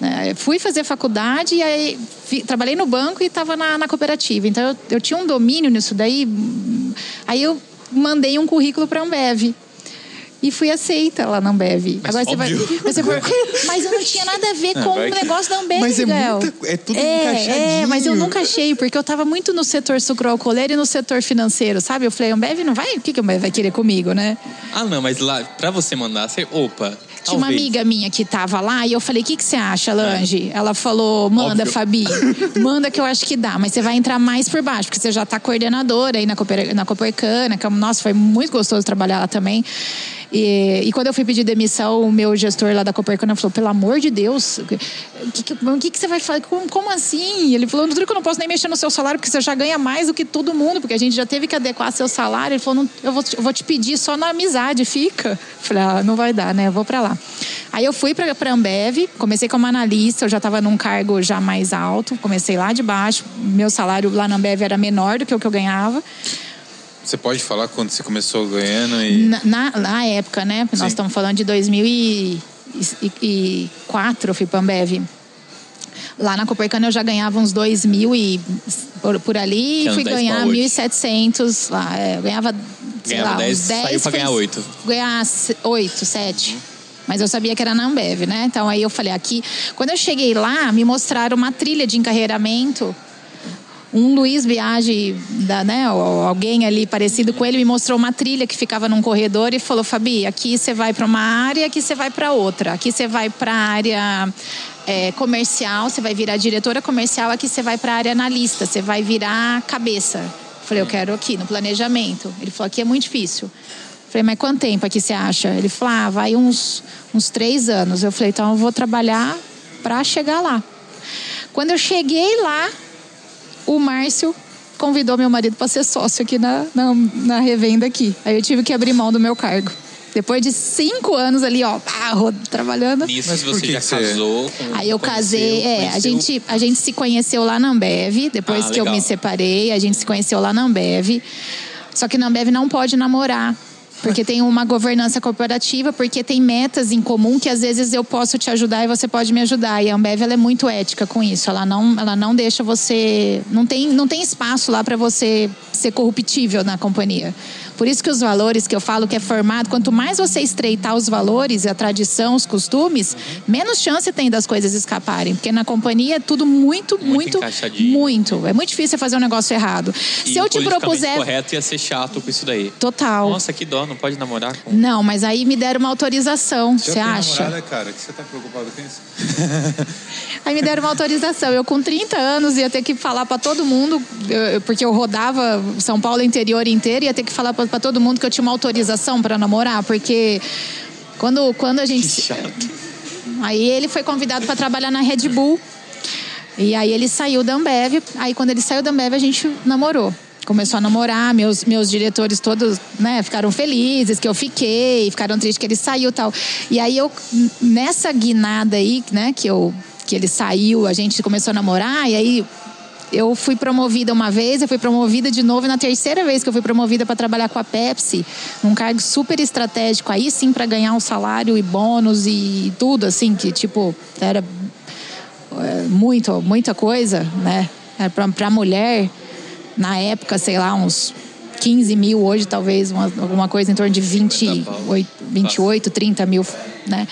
Né? Fui fazer faculdade e aí trabalhei no banco e estava na, na cooperativa. Então eu, eu tinha um domínio nisso daí. Aí eu mandei um currículo para a Ambev. E fui aceita lá na Ambev. Mas Agora você vai. óbvio. Mas, você mas eu não tinha nada a ver com vai o negócio da Ambev, Mas é Miguel. muita- é tudo É, é, encaixadinho. mas eu nunca achei, porque eu estava muito no setor sucroalcooleiro e no setor financeiro, sabe? Eu falei, Ambev não vai? O que, que a Ambev vai querer comigo, né? Ah, não, mas lá, pra você mandar, você. Opa. Tinha uma amiga minha que tava lá e eu falei: o que, que você acha, Lange? Ela falou: manda, Óbvio. Fabi, manda que eu acho que dá, mas você vai entrar mais por baixo, porque você já tá coordenadora aí na, na Copercana, que, nossa, foi muito gostoso trabalhar lá também. E, e quando eu fui pedir demissão, o meu gestor lá da Copercana falou: pelo amor de Deus, o que, que, que, que você vai fazer? Como, como assim? Ele falou: Rodrigo, eu não posso nem mexer no seu salário, porque você já ganha mais do que todo mundo, porque a gente já teve que adequar seu salário. Ele falou: eu, vou eu vou te pedir só na amizade, fica. Eu falei: ah, não vai dar, né? Eu vou pra lá. Aí eu fui pra, pra Ambev, comecei como analista, eu já estava num cargo já mais alto, comecei lá de baixo. Meu salário lá na Ambev era menor do que o que eu ganhava. Você pode falar quando você começou ganhando e. Na, na, na época, né? Nós Sim. estamos falando de 2004, eu fui para Ambev. Lá na Copercana eu já ganhava uns 2 mil e por, por ali Que e fui 10 ganhar pra oito. 1.700 lá. É, eu ganhava, sei Ganhava lá, 10, uns 10 saiu foi- ganhar 8. Ganhar 8, 7. Mas eu sabia que era na Ambev, né? Então aí eu falei, aqui. Quando eu cheguei lá, me mostraram uma trilha de encarreiramento um Luiz Biagi, da, né, alguém ali parecido com ele, me mostrou uma trilha que ficava num corredor e falou: Fabi, aqui você vai para uma área, aqui você vai para outra. Aqui você vai para a área é, comercial, você vai virar diretora comercial, aqui você vai para a área analista, você vai virar cabeça. Falei: Eu quero aqui, no planejamento. Ele falou: Aqui é muito difícil. Falei, mas quanto tempo aqui você acha? Ele falou, ah, vai uns, uns três anos. Eu falei, então eu vou trabalhar para chegar lá. Quando eu cheguei lá, o Márcio convidou meu marido para ser sócio aqui na, na, na revenda aqui. Aí eu tive que abrir mão do meu cargo. Depois de cinco anos ali, ó, pá, trabalhando. Nisso Mas você já você- casou. com- Aí eu conheceu- casei, é, a gente, a gente se conheceu lá na Ambev, depois Ah, que eu legal. me separei, a gente se conheceu lá na Ambev. Só que na Ambev não pode namorar. Porque tem uma governança corporativa, porque tem metas em comum que às vezes eu posso te ajudar e você pode me ajudar. E a Ambev ela é muito ética com isso. Ela não, ela não deixa você. Não tem, não tem espaço lá para você ser corruptível na companhia. Por isso que os valores que eu falo que é formado, quanto mais você estreitar os valores, a tradição, os costumes, menos chance tem das coisas escaparem. Porque na companhia é tudo muito, Muito muito, encaixadinho. muito. É muito difícil fazer um negócio errado. E Se eu te propuser. correto ia ser chato com isso daí. Total. Nossa, que dó, não pode namorar com. Não, mas aí me deram uma autorização, você acha? namorada, cara? Que você tá preocupado com isso? Aí me deram uma autorização. Eu com 30 anos ia ter que falar pra todo mundo, porque eu rodava São Paulo interior inteiro, ia ter que falar pra pra todo mundo que eu tinha uma autorização pra namorar, porque quando, quando a gente. Chato. Aí ele foi convidado para trabalhar na Red Bull. E aí ele saiu da Ambev. Aí quando ele saiu da Ambev, a gente namorou. Começou a namorar, meus, meus diretores todos, né, ficaram felizes que eu fiquei, ficaram tristes que ele saiu e tal. E aí eu, nessa guinada aí, né, que, eu, que ele saiu, a gente começou a namorar, e aí eu fui promovida uma vez, eu fui promovida de novo, e na terceira vez que eu fui promovida para trabalhar com a Pepsi, num cargo super estratégico, aí sim para ganhar um salário e bônus e tudo, assim, que tipo, era é, muito, muita coisa, né? Para mulher, na época, sei lá, uns 15 mil, hoje talvez uma, alguma coisa em torno de 28, 28 30 mil, né?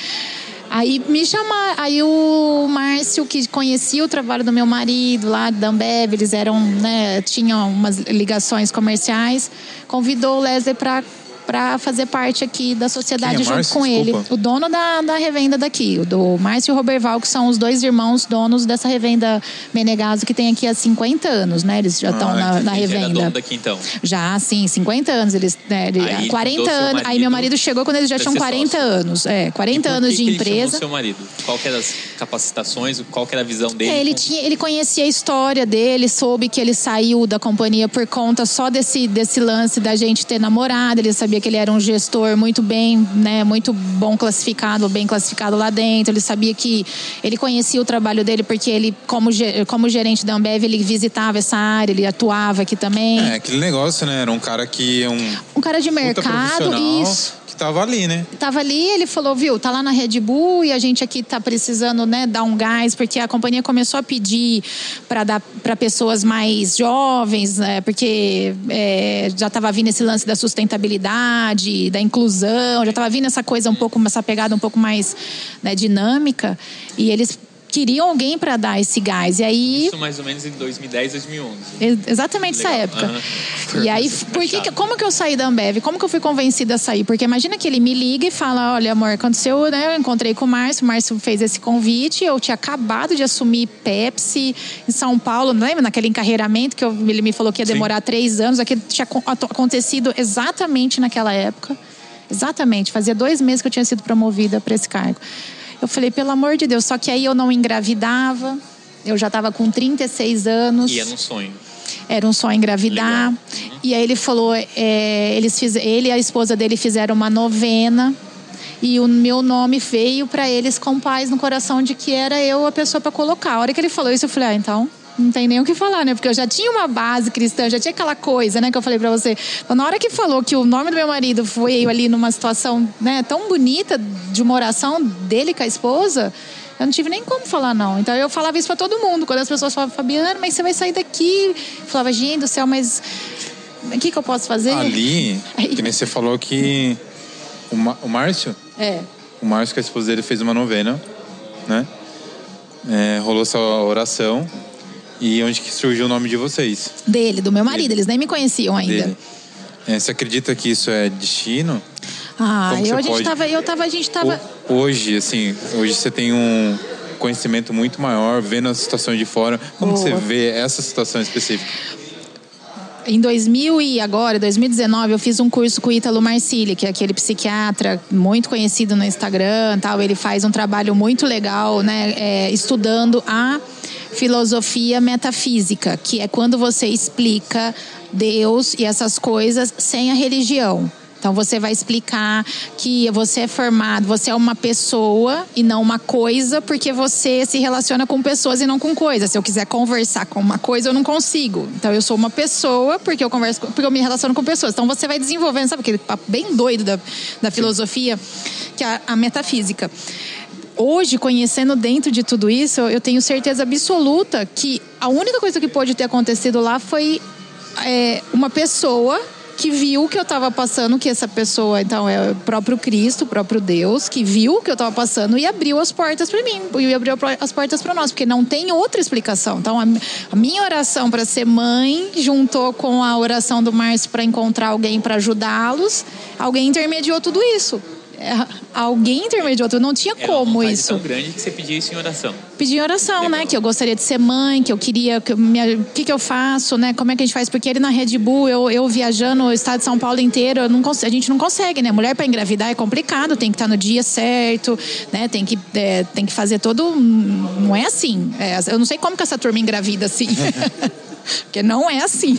Aí me chamaram, aí o Márcio, que conhecia o trabalho do meu marido lá da Ambev, eles eram, né, tinham umas ligações comerciais, convidou o Leslie para para fazer parte aqui da sociedade é junto Márcio? com ele. Desculpa. O dono da, da revenda daqui, o do Márcio e o Roberval, que são os dois irmãos donos dessa revenda Menegaso que tem aqui há 50 anos, né? Eles já estão Ah, na, na Ele era revenda. dono daqui então. Já, sim, 50 anos. Eles, né, ele- Aí 40 fundou seu anos. Aí meu marido chegou quando eles já tinham ser 40 sócio. anos. É, 40 E por anos que de que ele chamou empresa. seu marido? Qual que eram as capacitações? Qual que era a visão dele? É, ele, tinha, ele conhecia a história dele, soube que ele saiu da companhia por conta só desse, desse lance da gente ter namorado. Ele sabia que ele era um gestor muito bem, né, muito bom classificado, bem classificado lá dentro. Ele sabia que ele conhecia o trabalho dele porque ele, como, como gerente da Ambev, ele visitava essa área, ele atuava aqui também. É, aquele negócio, né? Era um cara que é um Um cara de mercado, isso. Tava ali, né? Tava ali, ele falou, viu, tá lá na Red Bull e a gente aqui tá precisando, né, dar um gás, porque a companhia começou a pedir para dar para pessoas mais jovens, né, porque é, já tava vindo esse lance da sustentabilidade, da inclusão, já tava vindo essa coisa um pouco, essa pegada um pouco mais né, dinâmica, e eles queriam alguém para dar esse gás. E aí Isso mais ou menos em 2010, 2011. Ex- Exatamente essa Legal. época. Aham. E aí, por que, como que eu saí da Ambev? Como que eu fui convencida a sair? Porque imagina que ele me liga e fala: Olha, amor, aconteceu, né? Eu encontrei com o Márcio, o Márcio fez esse convite. Eu tinha acabado de assumir Pepsi em São Paulo, não lembra? Naquele encarreiramento que eu- ele me falou que ia Sim. demorar três anos. Aquilo tinha acontecido exatamente naquela época. Exatamente. Fazia dois meses que eu tinha sido promovida para esse cargo. Eu falei, pelo amor de Deus, só que aí eu não engravidava. Eu já estava com 36 anos. E era um sonho. Era um só engravidar. Legal. E aí ele falou, é, eles fiz, ele e a esposa dele fizeram uma novena. E o meu nome veio para eles com paz no coração de que era eu a pessoa para colocar. A hora que ele falou isso, eu falei, ah, então não tem nem o que falar, né? Porque eu já tinha uma base cristã, já tinha aquela coisa, né, que eu falei para você. Então, na hora que falou que o nome do meu marido foi ali numa situação, né, tão bonita de uma oração dele com a esposa, eu não tive nem como falar não. Então eu falava isso para todo mundo. Quando as pessoas falavam, Fabiana, mas você vai sair daqui? Eu falava, gente do céu, mas o que, que eu posso fazer? Ali, Aí- que nem você falou que o, Ma- o Márcio, É. o Márcio com a esposa dele fez uma novena, né? É, rolou essa oração. E onde que surgiu o nome de vocês? Dele, do meu marido. Eles nem me conheciam ainda. Dele. É, você acredita que isso é destino? Ah, eu, a gente pode- tava, eu tava, a gente tava. Ho- Hoje, assim, hoje você tem um conhecimento muito maior, vendo as situações de fora. Como você vê essa situação específica? Em 2000 e agora, 2019, eu fiz um curso com o Ítalo Marcilli, que é aquele psiquiatra muito conhecido no Instagram, tal. Ele faz um trabalho muito legal, né, é, estudando a filosofia metafísica, que é quando você explica Deus e essas coisas sem a religião. Então você vai explicar que você é formado, você é uma pessoa e não uma coisa, porque você se relaciona com pessoas e não com coisas. Se eu quiser conversar com uma coisa, eu não consigo. Então eu sou uma pessoa porque eu converso, com- porque eu me relaciono com pessoas. Então você vai desenvolvendo, sabe aquele papo bem doido da, da filosofia, que é a, a metafísica. Hoje, conhecendo dentro de tudo isso, eu tenho certeza absoluta que a única coisa que pode ter acontecido lá foi é, uma pessoa que viu que eu estava passando, que essa pessoa, então, é o próprio Cristo, o próprio Deus, que viu que eu estava passando e abriu as portas para mim, e abriu as portas para nós, porque não tem outra explicação. Então, a, minha oração para ser mãe juntou com a oração do Márcio para encontrar alguém para ajudá-los, alguém intermediou tudo isso. É, alguém intermediou, eu não tinha Era como isso. tão grande que você pediu isso em oração. Pedi em oração, né? Que eu gostaria de ser mãe, que eu queria. Que eu que, que eu faço, né? Como é que a gente faz? Porque ele na Red Bull, eu, eu viajando o estado de São Paulo inteiro, não a gente não consegue, né? Mulher para engravidar é complicado, tem que estar no dia certo, né? Tem que, é, tem que fazer todo. Não é assim. É, eu não sei como que essa turma engravida assim. Porque não é assim.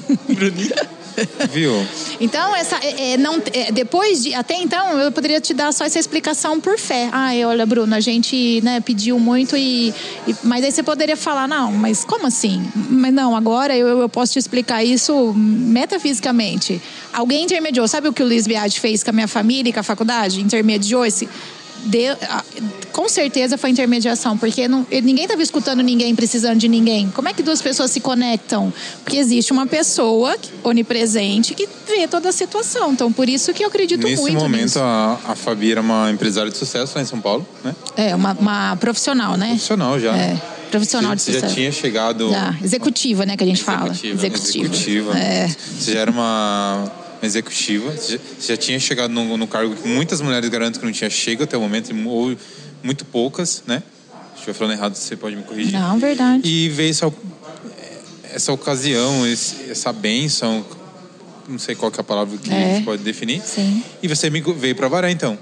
Viu? Então, essa, é, é, não, é, depois de. Até então, eu poderia te dar só essa explicação por fé. Ah, olha, Bruno, a gente né, pediu muito e, e- Mas aí você poderia falar, não, mas como assim? Mas não, agora eu, eu posso te explicar isso metafisicamente. Alguém intermediou. Sabe o que o Luiz Biagi fez com a minha família e com a faculdade? Intermediou esse. De- com certeza foi intermediação, porque não- ninguém estava escutando ninguém precisando de ninguém. Como é que duas pessoas se conectam? Porque existe uma pessoa onipresente que vê toda a situação. Então, por isso que eu acredito Nesse muito momento, nisso. a, a Fabi era uma empresária de sucesso lá em São Paulo, né? É, uma, uma profissional, né? Profissional já. É, profissional de Você já sucesso. tinha chegado. Já, executiva, né, que a gente fala. Executiva. Executiva. Executiva. É. Você já era uma executiva. Você já, já tinha chegado no, no cargo que muitas mulheres garantem que não tinha chego até o momento, ou muito poucas, né? Estiver falando errado, você pode me corrigir. Não, verdade. E veio essa, essa ocasião, esse- essa bênção, não sei qual que é a palavra que É. a gente pode definir. Sim. E você me- veio para Varé, então.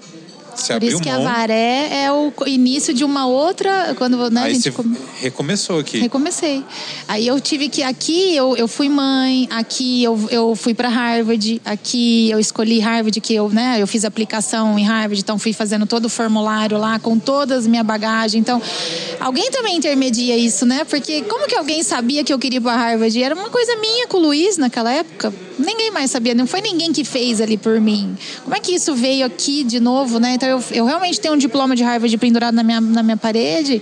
Você Por isso que a mão, Varé é o início de uma outra. Quando né, a aí gente você come- recomeçou aqui. Recomecei. Aí eu tive que aqui eu, eu fui mãe, aqui eu, eu fui para Harvard, aqui eu escolhi Harvard que eu, né, eu fiz aplicação em Harvard, então fui fazendo todo o formulário lá com todas as minha bagagem. Então, alguém também intermedia isso, né? Porque como que alguém sabia que eu queria ir para Harvard? Era uma coisa minha com o Luiz naquela época. Ninguém mais sabia, não foi ninguém que fez ali por mim. Como é que isso veio aqui de novo, né? Então eu, eu realmente tenho um diploma de Harvard pendurado na minha, na minha parede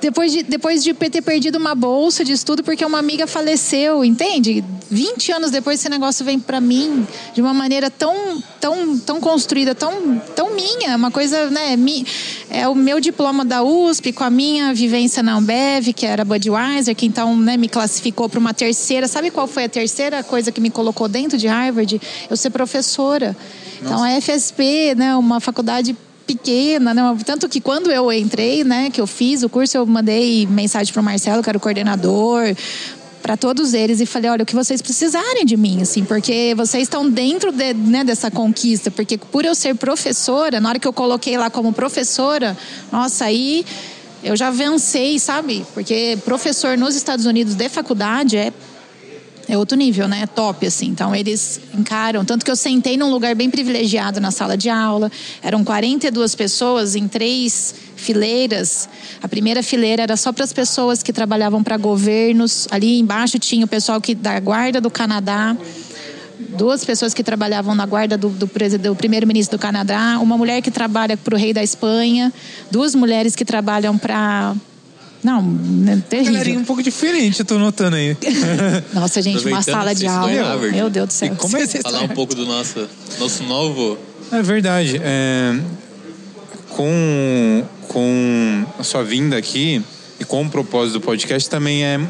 depois de, depois de ter perdido uma bolsa de estudo porque uma amiga faleceu, entende? 20 anos depois esse negócio vem para mim de uma maneira tão tão tão construída, tão tão minha, uma coisa, né, mi, é o meu diploma da USP com a minha vivência na Ambev, que era Budweiser, que então, né, me classificou para uma terceira. Sabe qual foi a terceira coisa que me colocou dentro de Harvard? Eu ser professora. Então a FSP, né, uma faculdade pequena, né? Tanto que quando eu entrei, né, que eu fiz o curso, eu mandei mensagem para o Marcelo, que era o coordenador, para todos eles e falei, olha, o que vocês precisarem de mim, assim, porque vocês estão dentro de, né, dessa conquista, porque por eu ser professora, na hora que eu coloquei lá como professora, nossa, aí eu já vencei, sabe? Porque professor nos Estados Unidos de faculdade é é outro nível, né? É top, assim. Então, eles encaram. Tanto que eu sentei num lugar bem privilegiado na sala de aula. Eram 42 pessoas em três fileiras. A primeira fileira era só para as pessoas que trabalhavam para governos. Ali embaixo tinha o pessoal que, da Guarda do Canadá. Duas pessoas que trabalhavam na guarda do, do, do primeiro-ministro do Canadá. Uma mulher que trabalha para o rei da Espanha. Duas mulheres que trabalham para. Não, né, terrível. Galerinha um pouco diferente, eu tô notando aí. Nossa, gente, uma sala de aula. Harvard. Meu Deus do céu. E como é que Falar um pouco do nosso, nosso novo. É verdade. É, com, com a sua vinda aqui e com o propósito do podcast também é,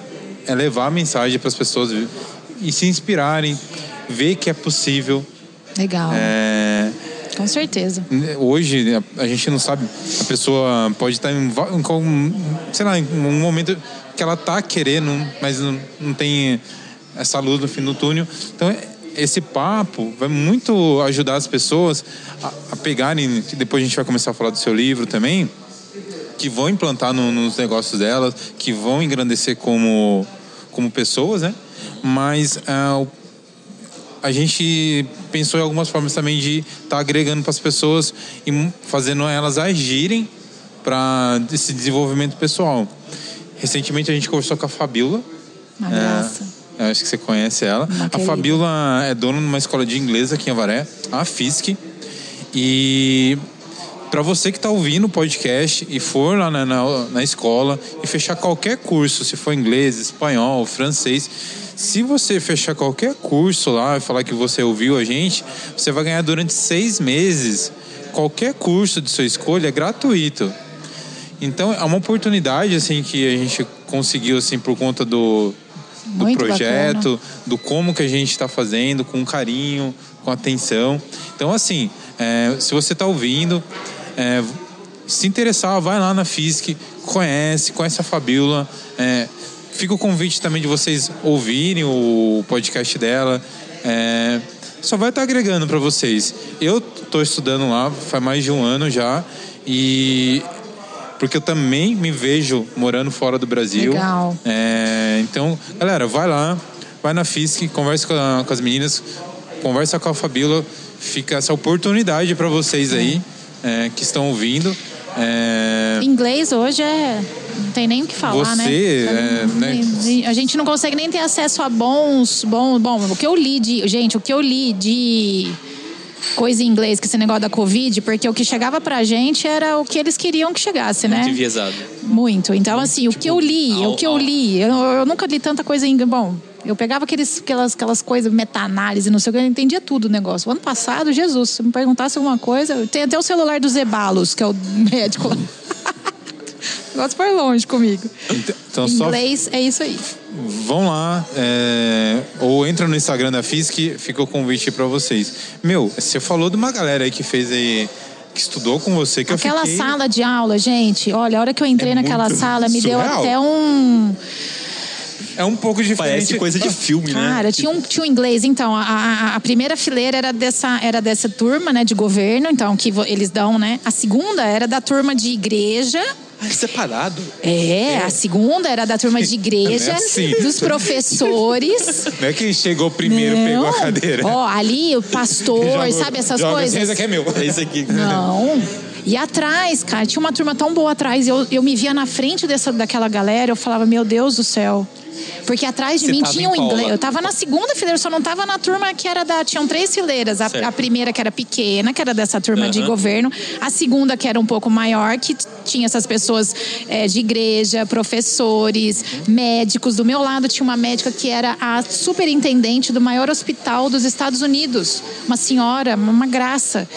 é levar a mensagem para as pessoas e se inspirarem, ver que é possível. Legal. É, Com certeza. hoje a, gente não sabe, a pessoa pode estar em, em sei lá, em um momento que ela tá querendo, mas não, não tem essa luz no fim do túnel. Então esse papo vai muito ajudar as pessoas a, a pegarem, depois a gente vai começar a falar do seu livro também, que vão implantar no- nos negócios delas, que vão engrandecer como, como pessoas, né? Mas o a gente pensou em algumas formas também de estar tá agregando para as pessoas e fazendo elas agirem para esse desenvolvimento pessoal. Recentemente a gente conversou com a Fabiola. Uma graça. eu acho que você conhece ela. Uma a querida. Fabiola é dona de uma escola de inglês aqui em Avaré, a FISC. E para você que está ouvindo o podcast e for lá na, na, na escola e fechar qualquer curso, se for inglês, espanhol, francês, Se você fechar qualquer curso lá e falar que você ouviu a gente, você vai ganhar durante seis meses. Qualquer curso de sua escolha é gratuito. Então é uma oportunidade assim que a gente conseguiu assim por conta do, do Muito projeto, bacana. do como que a gente está fazendo, com carinho, com atenção. Então assim, é, se você está ouvindo, é, se interessar, vai lá na FISC, conhece, conhece a Fabiola. É, fica o convite também de vocês ouvirem o podcast dela. É, só vai estar agregando para vocês. Eu estou estudando lá faz mais de um ano já e porque eu também me vejo morando fora do Brasil. Legal. É, então, galera, vai lá, vai na FISC, conversa com, a- com as meninas, conversa com a Fabíola, fica essa oportunidade para vocês aí é, que estão ouvindo. É, Inglês hoje é. Não tem nem o que falar, né? Você, é, né? A gente não consegue nem ter acesso a bons. Bom, bom, o que eu li de. Gente, o que eu li de coisa em inglês, que esse negócio da Covid, porque o que chegava pra gente era o que eles queriam que chegasse, né? Muito enviesado. Muito. Então, assim, o que eu li, ao- o que eu li, eu, eu nunca li tanta coisa em. Bom, eu pegava aqueles, aquelas, aquelas coisas, meta-análise, não sei o que, eu entendia tudo o negócio. O ano passado, Jesus, se me perguntasse alguma coisa. Tem até o celular do Zebalos, que é o médico lá. O negócio foi longe comigo. então, só Inglês é isso aí. vão lá é, ou entra no Instagram da FISC, fica o convite para vocês. Meu, você falou de uma galera aí que fez aí, que estudou com você, que Aquela eu fiquei... sala de aula, gente, olha, a hora que eu entrei É naquela sala, me deu surreal. até um. É um pouco diferente. Parece coisa de filme, né? Cara, tinha um, tinha um inglês, então, a, a- a primeira fileira era dessa, era dessa turma, né, de governo, então, que eles dão, né? A segunda era da turma de igreja. Ah, é separado. É, a segunda era da turma de igreja, Não é assim. dos professores. Não é quem chegou primeiro pegou a Não. cadeira. Ó, ali o pastor, Joga- sabe essas joga coisas? esse aqui é meu. É isso aqui. Não. E atrás, cara, tinha uma turma tão boa atrás. Eu, eu me via na frente dessa, daquela galera, eu falava, meu Deus do céu. Porque atrás de Você mim tinha um inglês. Eu tava na segunda fileira, só não tava na turma que era da. Tinham três fileiras. A, a primeira que era pequena, que era dessa turma de Aham. governo. A segunda que era um pouco maior, que tinha essas pessoas é, de igreja, professores, médicos. Do meu lado tinha uma médica que era a superintendente do maior hospital dos Estados Unidos. Uma senhora, uma graça.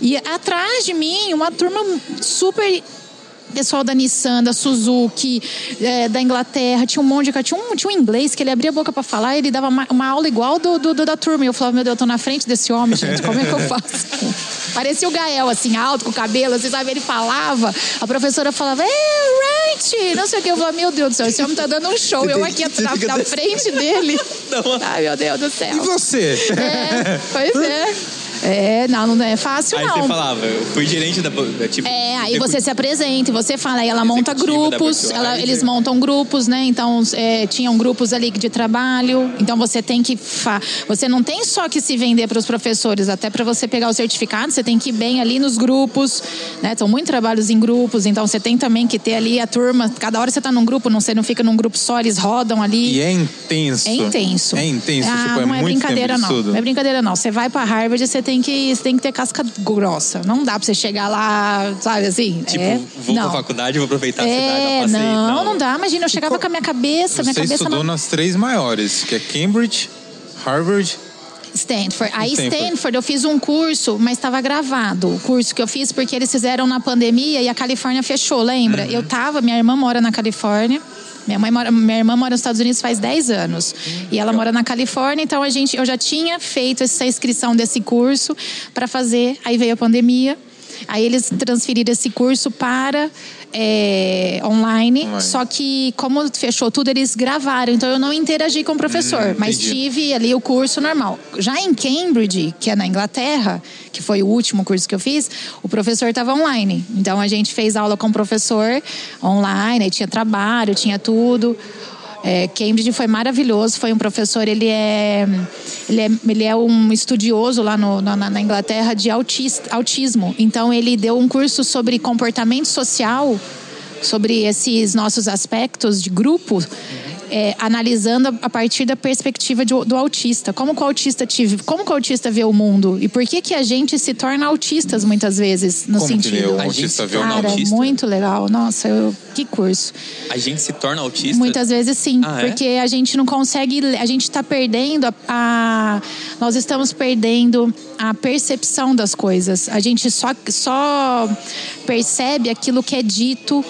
E atrás de mim, uma turma super pessoal da Nissan, da Suzuki, é, da Inglaterra, tinha um monte de cara. Tinha um, tinha um inglês que ele abria a boca pra falar ele dava uma, uma aula igual do, do- do- da turma. Eu falava, meu Deus, eu tô na frente desse homem, gente, como é que eu faço? Parecia o Gael, assim, alto, com o cabelo, assim, sabe? Ele falava, a professora falava, é, right, não sei o que. Eu falava, meu Deus do céu, esse homem tá dando um show, eu aqui na, na frente dele. Ai, meu Deus do céu. E você? É, pois é. É, não, não é fácil, Aí não. você falava, eu fui gerente da. Tipo, É, aí você se apresenta e você fala, aí ela monta grupos, ela- eles montam grupos, né? Então, é, tinham grupos ali de trabalho. Então, você tem que. fa- Você não tem só que se vender para os professores, até para você pegar o certificado, você tem que ir bem ali nos grupos, né? São muitos trabalhos em grupos, então você tem também que ter ali a turma. Cada hora você tá num grupo, não, você não fica num grupo só, eles rodam ali. E é intenso. É intenso. É intenso, Ah, tipo, é não é muito brincadeira, não. Não é brincadeira, não. Você vai pra Harvard, você tem que, você tem que ter casca grossa. Não dá pra você chegar lá, sabe assim? Tipo, é, vou não. pra faculdade, vou aproveitar a cidade, É, dar passeio. não, não dá. Imagina, eu chegava com a minha cabeça, minha Você cabeça estudou na nas três maiores, que é Cambridge, Harvard. Stanford. Aí Stanford. Stanford eu fiz um curso, mas estava gravado. O curso que eu fiz porque eles fizeram na pandemia e a Califórnia fechou, lembra? Uhum. Eu tava, minha irmã mora na Califórnia. Minha, mãe mora, minha irmã mora nos Estados Unidos faz 10 anos. E ela mora na Califórnia, então a gente, eu já tinha feito essa inscrição desse curso para fazer. Aí veio a pandemia. Aí eles transferiram esse curso para é, online, Online. Só que, como fechou tudo, eles gravaram. Então eu não interagi com o professor, mas entendi. tive ali o curso normal. Já em Cambridge, que é na Inglaterra, que foi o último curso que eu fiz, o professor estava online. Então a gente fez aula com o professor online, aí tinha trabalho, tinha tudo. É, Cambridge foi maravilhoso, foi um professor, ele é, ele é, ele é um estudioso lá no- na, na Inglaterra de autis- autismo. Então ele deu um curso sobre comportamento social, sobre esses nossos aspectos de grupo é, analisando a- partir da perspectiva de- do autista. Como que o autista tive, como que o autista vê o mundo e por que que a gente se torna autistas muitas vezes no Como que sentido. lê o autista vê o Cara, autista? muito legal. Nossa, eu- que curso. A gente se torna autista? Muitas vezes sim, Ah, é? porque a gente não consegue, a gente está perdendo a, a- nós estamos perdendo a percepção das coisas. A gente só, só percebe aquilo que é dito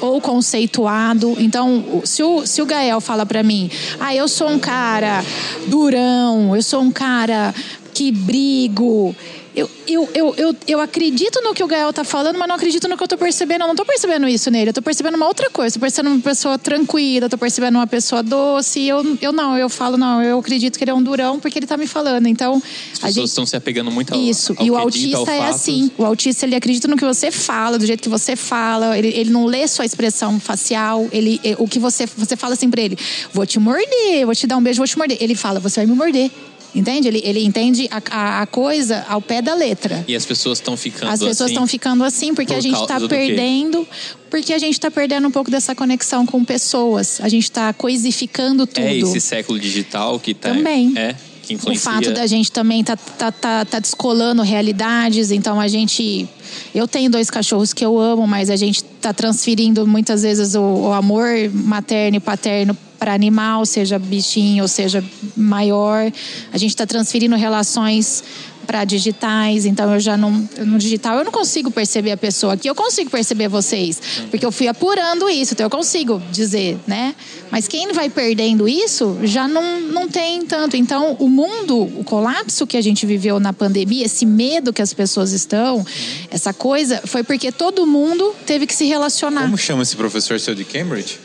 ou conceituado. Então, se o, se o Gael fala para mim, ah, eu sou um cara durão, eu sou um cara que brigo. Eu, eu, eu, eu, eu acredito no que o Gael tá falando, mas não acredito no que eu tô percebendo. Eu não tô percebendo isso nele. Eu tô percebendo uma outra coisa. Tô percebendo uma pessoa tranquila, tô percebendo uma pessoa doce. E eu, eu não, eu falo, não, eu acredito que ele é um durão porque ele tá me falando. Então, As pessoas gente. estão se apegando muito ao Isso, ao e o é autista dito, é fato. assim. O autista, ele acredita no que você fala, do jeito que você fala. Ele, ele não lê sua expressão facial. Ele, eh, o que você, você fala assim pra ele, vou te morder, vou te dar um beijo, vou te morder. Ele fala, você vai me morder. Entende? Ele, ele entende a, a, a coisa ao pé da letra. E as pessoas estão ficando As pessoas assim. estão ficando assim porque por a gente está perdendo, porque a gente está perdendo um pouco dessa conexão com pessoas. A gente está coisificando tudo. É esse século digital que tá. Também. É, que O influencia. fato da gente também tá, tá, tá, tá descolando realidades, então a gente. Eu tenho dois cachorros que eu amo, mas a gente tá transferindo muitas vezes o, o amor materno e paterno para animal, seja bichinho ou seja maior. A gente está transferindo relações para digitais, então eu já não no digital eu não consigo perceber a pessoa aqui, eu consigo perceber vocês, porque eu fui apurando isso, então eu consigo dizer, né? Mas quem vai perdendo isso já não, não tem tanto. Então, o mundo, o colapso que a gente viveu na pandemia, esse medo que as pessoas estão, essa coisa, foi porque todo mundo teve que se relacionar. Como chama esse professor seu de Cambridge?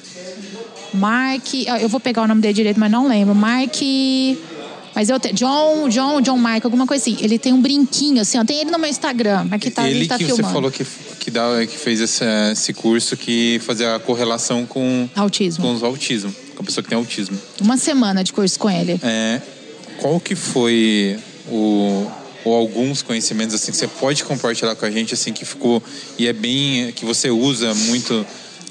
Mark, ah, eu vou pegar o nome dele direito, mas não lembro. Mark. Mas eu tenho. John, John, John Mark, alguma coisa assim. Ele tem um brinquinho, assim, ó. Tem ele no meu Instagram, mas que tá, Ele ele tá que filmando. você falou que, que, dá, que fez esse, esse curso que fazia a correlação com, Autismo. com os autismo, com a pessoa que tem autismo. Uma semana de curso com ele. É, qual que foi o ou alguns conhecimentos assim que você pode compartilhar com a gente assim que ficou e é bem que você usa muito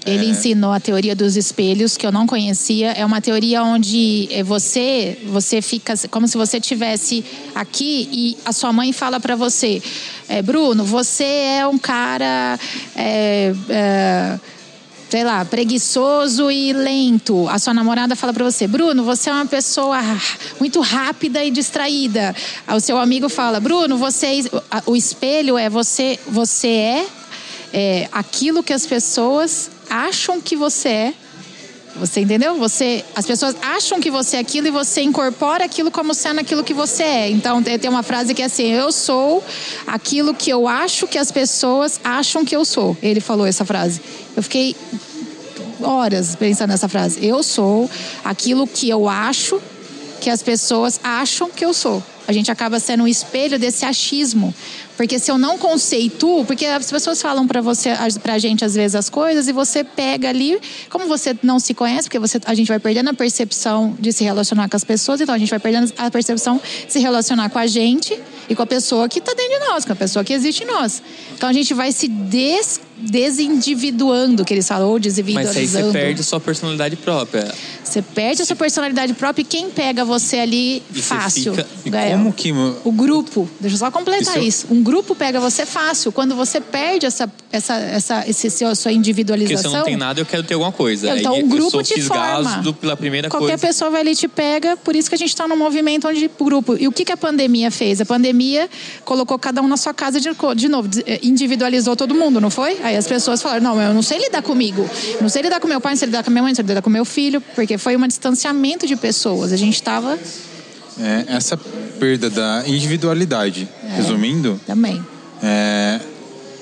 Ele é, ensinou a teoria dos espelhos, que eu não conhecia. É uma teoria onde eh, você, você fica como se você tivesse aqui e a sua mãe fala para você, eh, Bruno, você é um cara, eh, sei lá, preguiçoso e lento. A sua namorada fala para você, Bruno, você é uma pessoa muito rápida e distraída. O seu amigo fala, Bruno, você, o espelho é você, você é é, aquilo que as pessoas acham que você é. Você entendeu? Você, as pessoas acham que você é aquilo e você incorpora aquilo como sendo aquilo que você é. Então tem uma frase que é assim: eu sou aquilo que eu acho que as pessoas acham que eu sou. Ele falou essa frase. Eu fiquei horas pensando nessa frase. Eu sou aquilo que eu acho que as pessoas acham que eu sou. A gente acaba sendo um espelho desse achismo. Porque se eu não conceituo, porque as pessoas falam para você, pra gente às vezes as coisas e você pega ali, como você não se conhece, porque você, a gente vai perdendo a percepção de se relacionar com as pessoas, então a gente vai perdendo a percepção de se relacionar com a gente e com a pessoa que está dentro de nós, com a pessoa que existe em nós. Então a gente vai se des, desindividuando, que eles falam, ou Mas desindividualizando. aí você perde sua personalidade própria. Você perde a sua personalidade própria e quem pega você ali E fácil, fica- Gael? como que O grupo, deixa eu só completar Isso- isso. Um grupo pega você fácil. Quando você perde essa, essa, essa esse, seu- sua Porque individualização. se eu não tenho nada, eu quero ter alguma coisa. Então, Aí um grupo eu sou te forma. pela primeira Qualquer coisa. pessoa vai ali e te pega, por isso que a gente está num movimento onde grupo. E o que, que a pandemia fez? A pandemia colocou cada um na sua casa de, de novo, individualizou todo mundo, não foi? Aí as pessoas falaram: não, eu não sei lidar comigo, eu não sei lidar com meu pai, não sei lidar com minha mãe, não sei lidar com meu filho, porque foi um distanciamento de pessoas. A gente estava é, essa perda da individualidade resumindo também. é,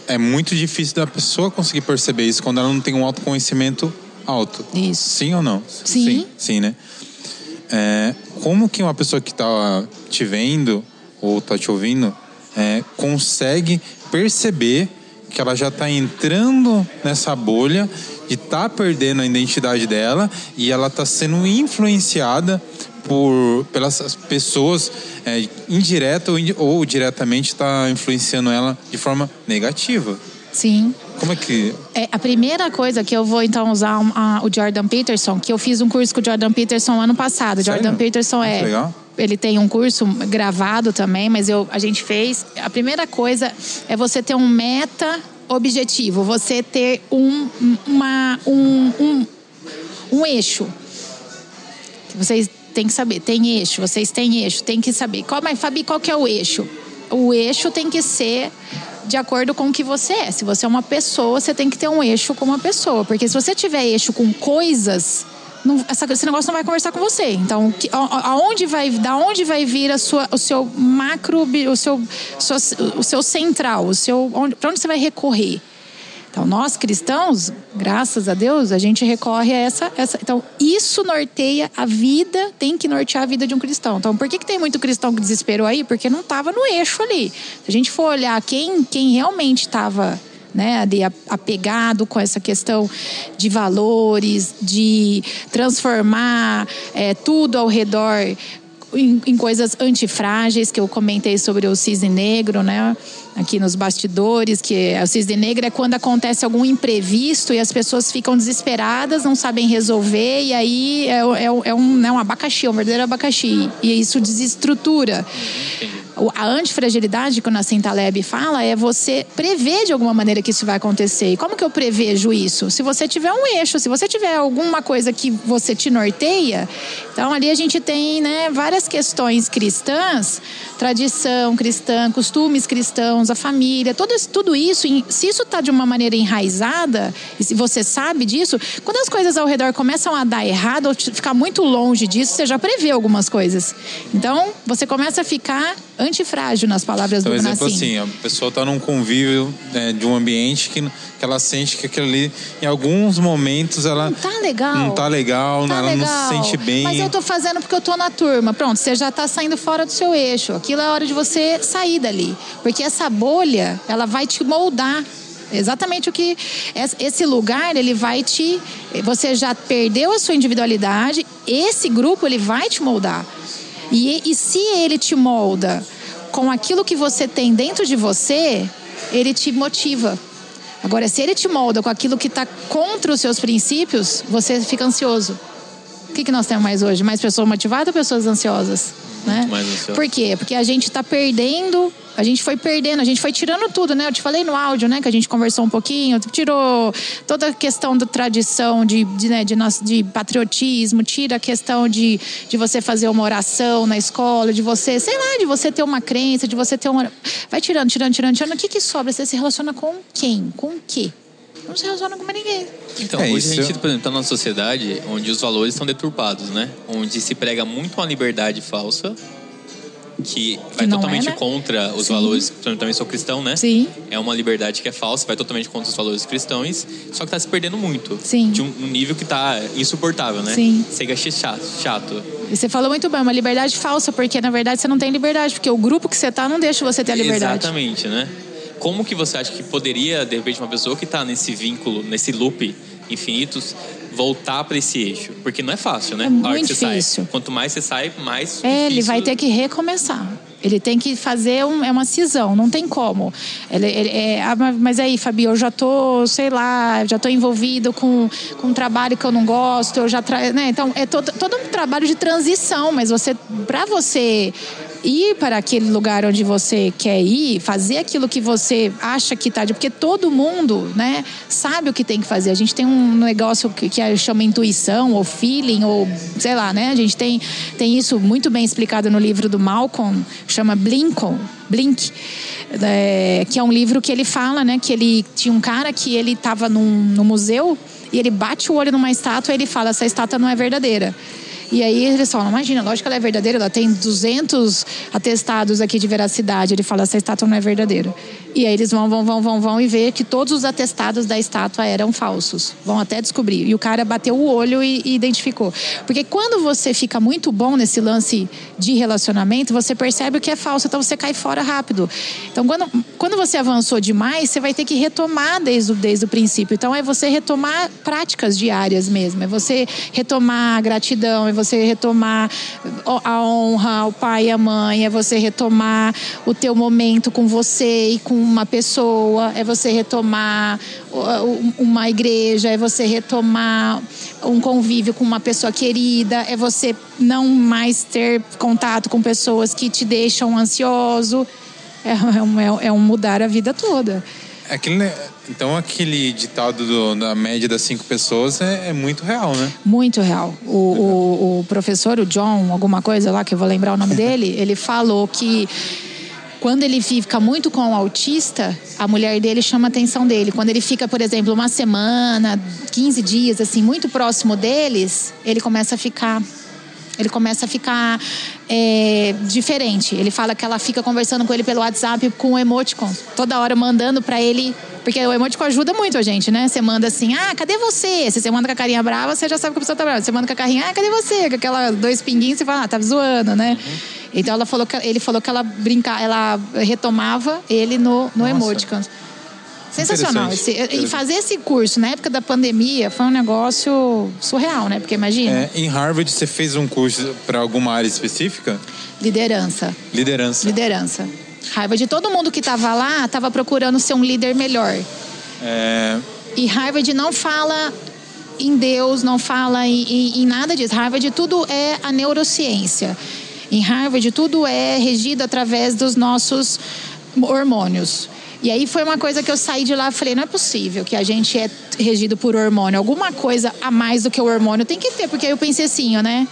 é muito difícil da pessoa conseguir perceber isso quando ela não tem um autoconhecimento alto Isso. sim ou não Sim. sim, sim, né É, como que uma pessoa que está te vendo ou está te ouvindo é, consegue perceber que ela já está entrando nessa bolha de estar perdendo a identidade dela e ela está sendo influenciada por pelas pessoas é, indireta ou, ou diretamente está influenciando ela de forma negativa Sim. Como é que. É, a primeira coisa que eu vou então usar um, a- o Jordan Peterson, que eu fiz um curso com o Jordan Peterson ano passado. Sério? Jordan Peterson Muito é. legal. Ele tem um curso gravado também, mas eu, a gente fez. A primeira coisa é você ter um meta objetivo, você ter um, uma, um, um, um eixo. Vocês têm que saber, tem eixo, vocês têm eixo, tem que saber. Qual, mas, Fabi, qual que é o eixo? O eixo tem que ser de acordo com o que você é. Se você é uma pessoa, você tem que ter um eixo com uma pessoa. Porque se você tiver eixo com coisas, não- essa- esse negócio não vai conversar com você. Então, que- a- aonde vai, da onde vai vir a sua, o seu macro, o seu, sua- o seu central, o seu, para onde você vai recorrer? Então, nós cristãos, graças a Deus, a gente recorre a essa, essa. Então, isso norteia a vida, tem que nortear a vida de um cristão. Então, por que, que tem muito cristão que desesperou aí? Porque não estava no eixo ali. Se a gente for olhar quem, quem realmente estava né, a- apegado com essa questão de valores, de transformar é, tudo ao redor em, em coisas antifrágeis, que eu comentei sobre o cisne negro, né? Aqui nos bastidores, que é- o cisne negro é quando acontece algum imprevisto e as pessoas ficam desesperadas, não sabem resolver, e aí é, é, é um, né, um abacaxi, é um verdadeiro abacaxi. E isso desestrutura. A antifragilidade que o Nassim Taleb fala é você prever de alguma maneira que isso vai acontecer. E como que eu prevejo isso? Se você tiver um eixo, se você tiver alguma coisa que você te norteia, então ali a gente tem né, várias questões cristãs, tradição cristã, costumes cristãos, a família, todo isso, tudo isso, se isso está de uma maneira enraizada, e se você sabe disso, quando as coisas ao redor começam a dar errado ou ficar muito longe disso, você já prevê algumas coisas. Então, você começa a ficar antifrágil nas palavras Então, do exemplo Nassim. assim, a pessoa está num convívio né, de um ambiente que, que ela sente que aquilo ali, em alguns momentos, ela Não tá legal. não tá legal, Tá ela legal. não se sente bem. Mas eu tô fazendo porque eu tô na turma. Pronto, você já tá saindo fora do seu eixo. Aquilo é hora de você sair dali. Porque essa bolha, ela vai te moldar. Exatamente o que es- esse lugar ele vai te você já perdeu a sua individualidade esse grupo ele vai te moldar e, e se ele te molda com aquilo que você tem dentro de você ele te motiva agora se ele te molda com aquilo que está contra os seus princípios você fica ansioso o que, que nós temos mais hoje? Mais pessoas motivadas ou pessoas ansiosas? Né? Por quê? Porque a gente está perdendo, a gente foi perdendo, a gente foi tirando tudo, né? Eu te falei no áudio, né? Que a gente conversou um pouquinho, tirou toda a questão da tradição, de, de, né, de, nós- de patriotismo, tira a questão de, de você fazer uma oração na escola, de você, sei lá, de você ter uma crença, de você ter uma. Vai tirando, tirando, tirando, tirando. O que, que sobra? Você se relaciona com quem? Com o quê? Não se relaciona com mais ninguém. Então, É hoje isso. a gente, por exemplo, tá numa sociedade onde os valores estão deturpados, né? Onde se prega muito uma liberdade falsa, que vai não é, totalmente né? contra os Sim. valores. Eu também sou cristão, né? Sim. É uma liberdade que é falsa, vai totalmente contra os valores cristãos, só que tá se perdendo muito. Sim. De um, um nível que tá insuportável, né? Sim. Chega a ser chato. chato. E você falou muito bem, uma liberdade falsa, porque na verdade você não tem liberdade, porque o grupo que você tá não deixa você ter a liberdade. Exatamente, né? Como que você acha que poderia, de repente, uma pessoa que está nesse vínculo, nesse loop infinitos, voltar para esse eixo? Porque não é fácil, né? É muito você sai. difícil. Quanto mais você sai, mais É, ele difícil- vai ter que recomeçar. Ele tem que fazer um, é uma cisão, não tem como. Ele, ele- é, ah, mas- mas aí, Fabi, eu já tô, sei lá, já tô envolvido com, com um trabalho que eu não gosto, eu já tra... né? Então, é todo, todo um trabalho de transição, mas você, para você ir para aquele lugar onde você quer ir, fazer aquilo que você acha que tá, de- porque todo mundo, né, sabe o que tem que fazer. A gente tem um negócio que, que chama intuição ou feeling ou sei lá, né? A gente tem tem isso muito bem explicado no livro do Malcolm, chama Blinkon, Blink, é, que é um livro que ele fala, né, que ele tinha um cara que ele estava num, no museu e ele bate o olho numa estátua e ele fala essa estátua não é verdadeira. E aí eles falam, imagina, lógico que ela é verdadeira, ela tem 200 atestados aqui de veracidade. Ele fala, essa estátua não é verdadeira. E aí eles vão, vão, vão, vão, vão e ver que todos os atestados da estátua eram falsos. Vão até descobrir. E o cara bateu o olho e, e identificou. Porque quando você fica muito bom nesse lance de relacionamento, você percebe o que é falso, então você cai fora rápido. Então quando, quando você avançou demais, você vai ter que retomar desde, desde o princípio. Então é você retomar práticas diárias mesmo. É você retomar a gratidão, é você retomar a honra, o pai e a mãe, é você retomar o teu momento com você e com uma pessoa, é você retomar uma igreja, é você retomar um convívio com uma pessoa querida, é você não mais ter contato com pessoas que te deixam ansioso. É, é, um, é um mudar a vida toda. Aquele, então aquele ditado do, da média das cinco pessoas é, é muito real, né? Muito real. O, o, o, professor, o John, alguma coisa lá, que eu vou lembrar o nome dele, ele falou que quando ele fica muito com o autista, a mulher dele chama a atenção dele. Quando ele fica, por exemplo, uma semana, 15 dias, assim, muito próximo deles, ele começa a ficar ele começa a ficar é, diferente. Ele fala que ela fica conversando com ele pelo WhatsApp com o emoticon, toda hora mandando para ele. Porque o emoticon ajuda muito a gente, né? Você manda assim, ah, cadê você? Se você manda com a carinha brava, você já sabe que a pessoa tá brava. Você manda com a carinha, ah, cadê você? Com aquela dois pinguinhos, você fala, ah, tá zoando, né? Uhum. Então ela falou que, ele falou que ela brinca, ela retomava ele no, no emoticon. Sensacional. Esse, e fazer esse curso na época da pandemia foi um negócio surreal, né? Porque imagina. É, em Harvard você fez um curso para alguma área específica? Liderança. Liderança. Liderança. Harvard, todo mundo que estava lá estava procurando ser um líder melhor. É... E Harvard não fala em Deus, não fala em, em, em nada disso. Harvard tudo é a neurociência. Em Harvard tudo é regido através dos nossos hormônios. E aí foi uma coisa que eu saí de lá e falei, não é possível que a gente é regido por hormônio. Alguma coisa a mais do que o hormônio tem que ter, porque aí eu pensei assim, né?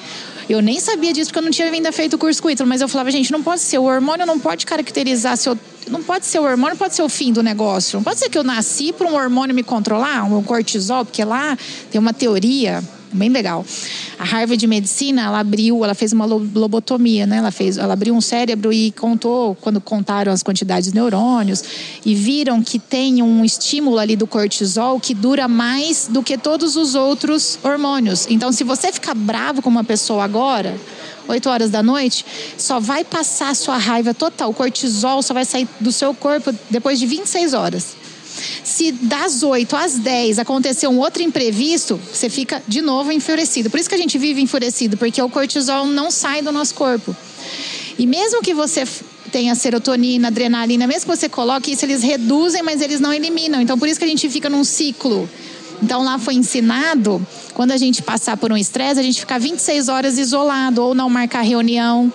Eu nem sabia disso porque eu não tinha ainda feito o curso com Ítalo, mas eu falava, gente, não pode ser. O hormônio não pode caracterizar. Não pode ser o hormônio, pode ser o fim do negócio. Não pode ser que eu nasci para um hormônio me controlar, um cortisol, porque lá tem uma teoria bem legal. A Harvard de Medicina, ela abriu, ela fez uma lobotomia, né? Ela fez, ela abriu um cérebro e contou quando contaram as quantidades de neurônios e viram que tem um estímulo ali do cortisol que dura mais do que todos os outros hormônios. Então, se você ficar bravo com uma pessoa agora, 8 horas da noite, só vai passar a sua raiva total. O cortisol só vai sair do seu corpo depois de 26 horas. Se das 8 às 10 acontecer um outro imprevisto, você fica de novo enfurecido. Por isso que a gente vive enfurecido, porque o cortisol não sai do nosso corpo. E mesmo que você tenha serotonina, adrenalina, mesmo que você coloque isso, eles reduzem, mas eles não eliminam. Então, por isso que a gente fica num ciclo. Então, lá foi ensinado, quando a gente passar por um estresse, a gente ficar 26 horas isolado, ou não marcar reunião,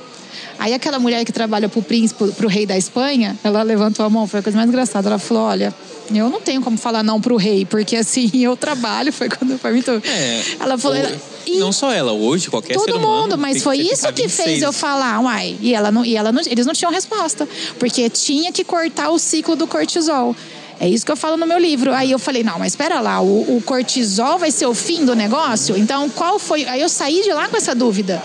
Aí aquela mulher que trabalha pro príncipe, pro rei da Espanha, ela levantou a mão, foi a coisa mais engraçada. Ela falou: olha, eu não tenho como falar não pro rei, porque assim, eu trabalho, foi quando foi muito. É, ela falou. Ela, não só ela, hoje, qualquer todo ser. Todo mundo, mas foi isso que fez eu falar, uai. E ela não, e ela não, eles não tinham resposta, porque tinha que cortar o ciclo do cortisol. É isso que eu falo no meu livro. Aí eu falei, não, mas espera lá, o, o cortisol vai ser o fim do negócio? Então, qual foi. Aí eu saí de lá com essa dúvida.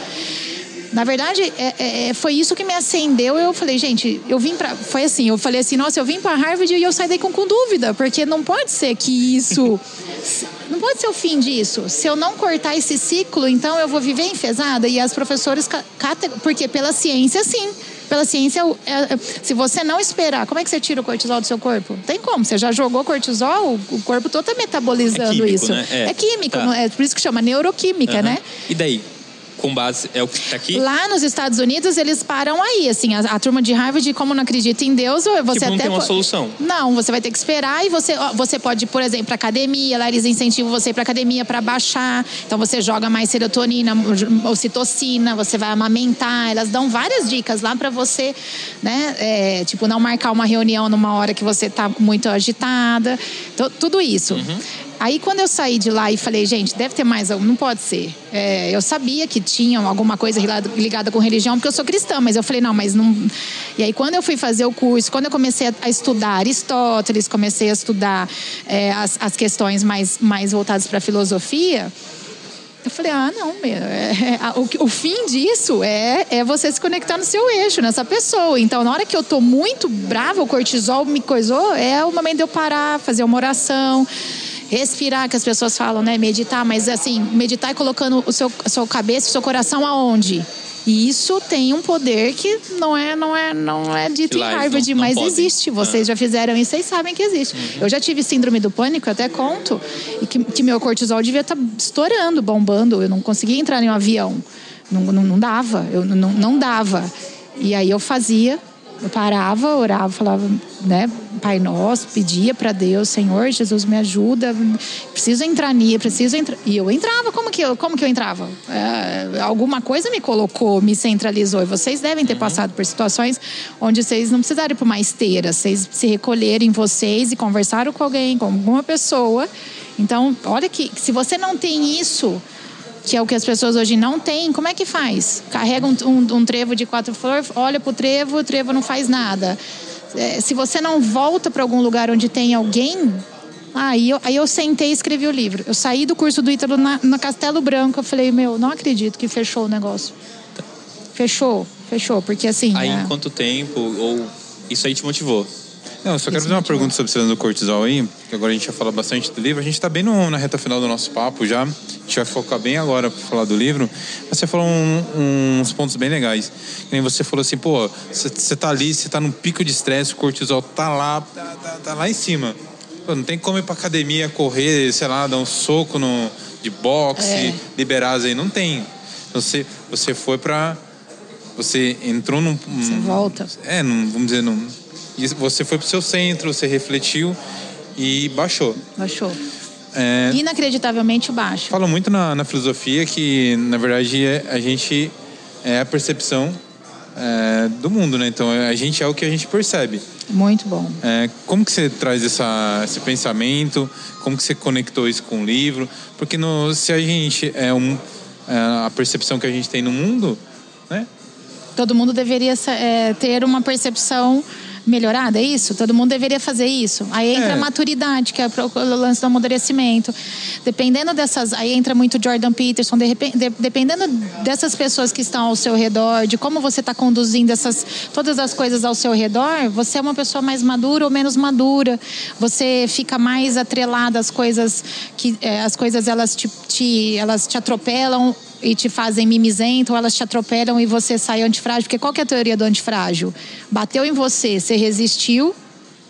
Na verdade, é, é, é, foi isso que me acendeu. Eu falei, gente, eu vim para. Foi assim, eu falei assim, nossa, eu vim para Harvard e eu saí daí com, com dúvida, porque não pode ser que isso. não pode ser o fim disso. Se eu não cortar esse ciclo, então eu vou viver enfesada. E as professoras. Porque pela ciência, sim pela ciência, é, se você não esperar, como é que você tira o cortisol do seu corpo? Tem como, você já jogou cortisol, o corpo todo está metabolizando é químico, isso. Né? É. é químico, tá. é por isso que chama neuroquímica, uhum. né? E daí? Com base é o que está aqui? Lá nos Estados Unidos eles param aí, assim, a, a turma de Harvard, como não acredita em Deus, você tipo, não até tem uma solução. Não, você vai ter que esperar e você você pode, por exemplo, para academia, lá eles incentivam você para academia para baixar. Então você joga mais serotonina, ocitocina, você vai amamentar, elas dão várias dicas lá para você, né, é, tipo não marcar uma reunião numa hora que você está muito agitada, tudo isso. Uhum. Aí quando eu saí de lá e falei, gente, deve ter mais algum, não pode ser. É, eu sabia que tinha alguma coisa ligada com religião, porque eu sou cristã, mas eu falei, não, mas não. E aí quando eu fui fazer o curso, quando eu comecei a estudar Aristóteles, comecei a estudar é, as, as questões mais, mais voltadas para a filosofia, eu falei, ah, não, meu, é, é, o, o, fim disso é, é você se conectar no seu eixo, nessa pessoa. Então, na hora que eu tô muito brava, o cortisol me coisou, é o momento de eu parar, fazer uma oração respirar, que as pessoas falam, né? Meditar, mas assim, meditar é colocando o seu, a sua cabeça, o seu coração aonde? E isso tem um poder que não é, não é, não é dito Que em Harvard, não- não mas podem. existe. Vocês Ah. já fizeram isso, vocês sabem que existe. Eu já tive síndrome do pânico, eu até conto, e que, que meu cortisol devia estar estourando, bombando. Eu não conseguia entrar em um avião. Não, não, não dava, eu não, não dava. E aí eu fazia, eu parava, orava, falava, né, Pai Nosso, pedia para Deus, Senhor, Jesus me ajuda, preciso entrar nisso, preciso entrar. E eu entrava, como que eu, como que eu entrava? É, alguma coisa me colocou, me centralizou. E vocês devem ter passado por situações onde vocês não precisaram ir para uma esteira, vocês se recolheram em vocês e conversaram com alguém, com alguma pessoa. Então, olha que se você não tem isso, que é o que as pessoas hoje não têm, como é que faz? Carrega um, um- um trevo de quatro flores, olha pro trevo, o trevo não faz nada. É, se você não volta para algum lugar onde tem alguém, aí eu, aí eu sentei e escrevi o livro. Eu saí do curso do Ítalo na, na Castelo Branco, eu falei, meu, não acredito que fechou o negócio. Fechou, fechou, porque assim... Aí, é, em quanto tempo? Ou isso aí te motivou? Não, eu só quero fazer uma pergunta sobre o cilindro do cortisol aí, que agora a gente já fala bastante do livro. A gente está bem no- na reta final do nosso papo já. A gente vai focar bem agora para falar do livro. Mas você falou um- uns pontos bem legais. Que nem você falou assim, pô, você- tá ali, você tá num pico de estresse, o cortisol tá lá, tá, tá- tá lá em cima. Pô, não tem como ir pra academia, correr, sei lá, dar um soco no, de boxe, É. liberar aí. Não tem. Você, você foi pra. Você entrou num. Você volta. é, não, vamos dizer, não. E Você foi pro seu centro, você refletiu e baixou. Baixou. É, Inacreditavelmente baixo. fala muito na, na filosofia que, na verdade, é- a gente é a percepção é, do mundo, né? Então, a gente é o que a gente percebe. Muito bom. É, como que você traz essa, esse pensamento? Como que você conectou isso com o livro? Porque no, se a gente é, um, é a percepção que a gente tem no mundo, né? Todo mundo deveria é, ter uma percepção melhorada, é isso? Todo mundo deveria fazer isso. Aí entra É. a maturidade, que é o lance do amadurecimento. Dependendo dessas. Aí entra muito Jordan Peterson, de repen- de- dependendo dessas pessoas que estão ao seu redor, de como você está conduzindo essas, todas as coisas ao seu redor, você é uma pessoa mais madura ou menos madura. Você fica mais atrelada às coisas que. é, as coisas elas te, te- elas te atropelam e te fazem mimizento, ou elas te atropelam e você sai antifrágil. Porque qual que é a teoria do antifrágil? Bateu em você, você resistiu,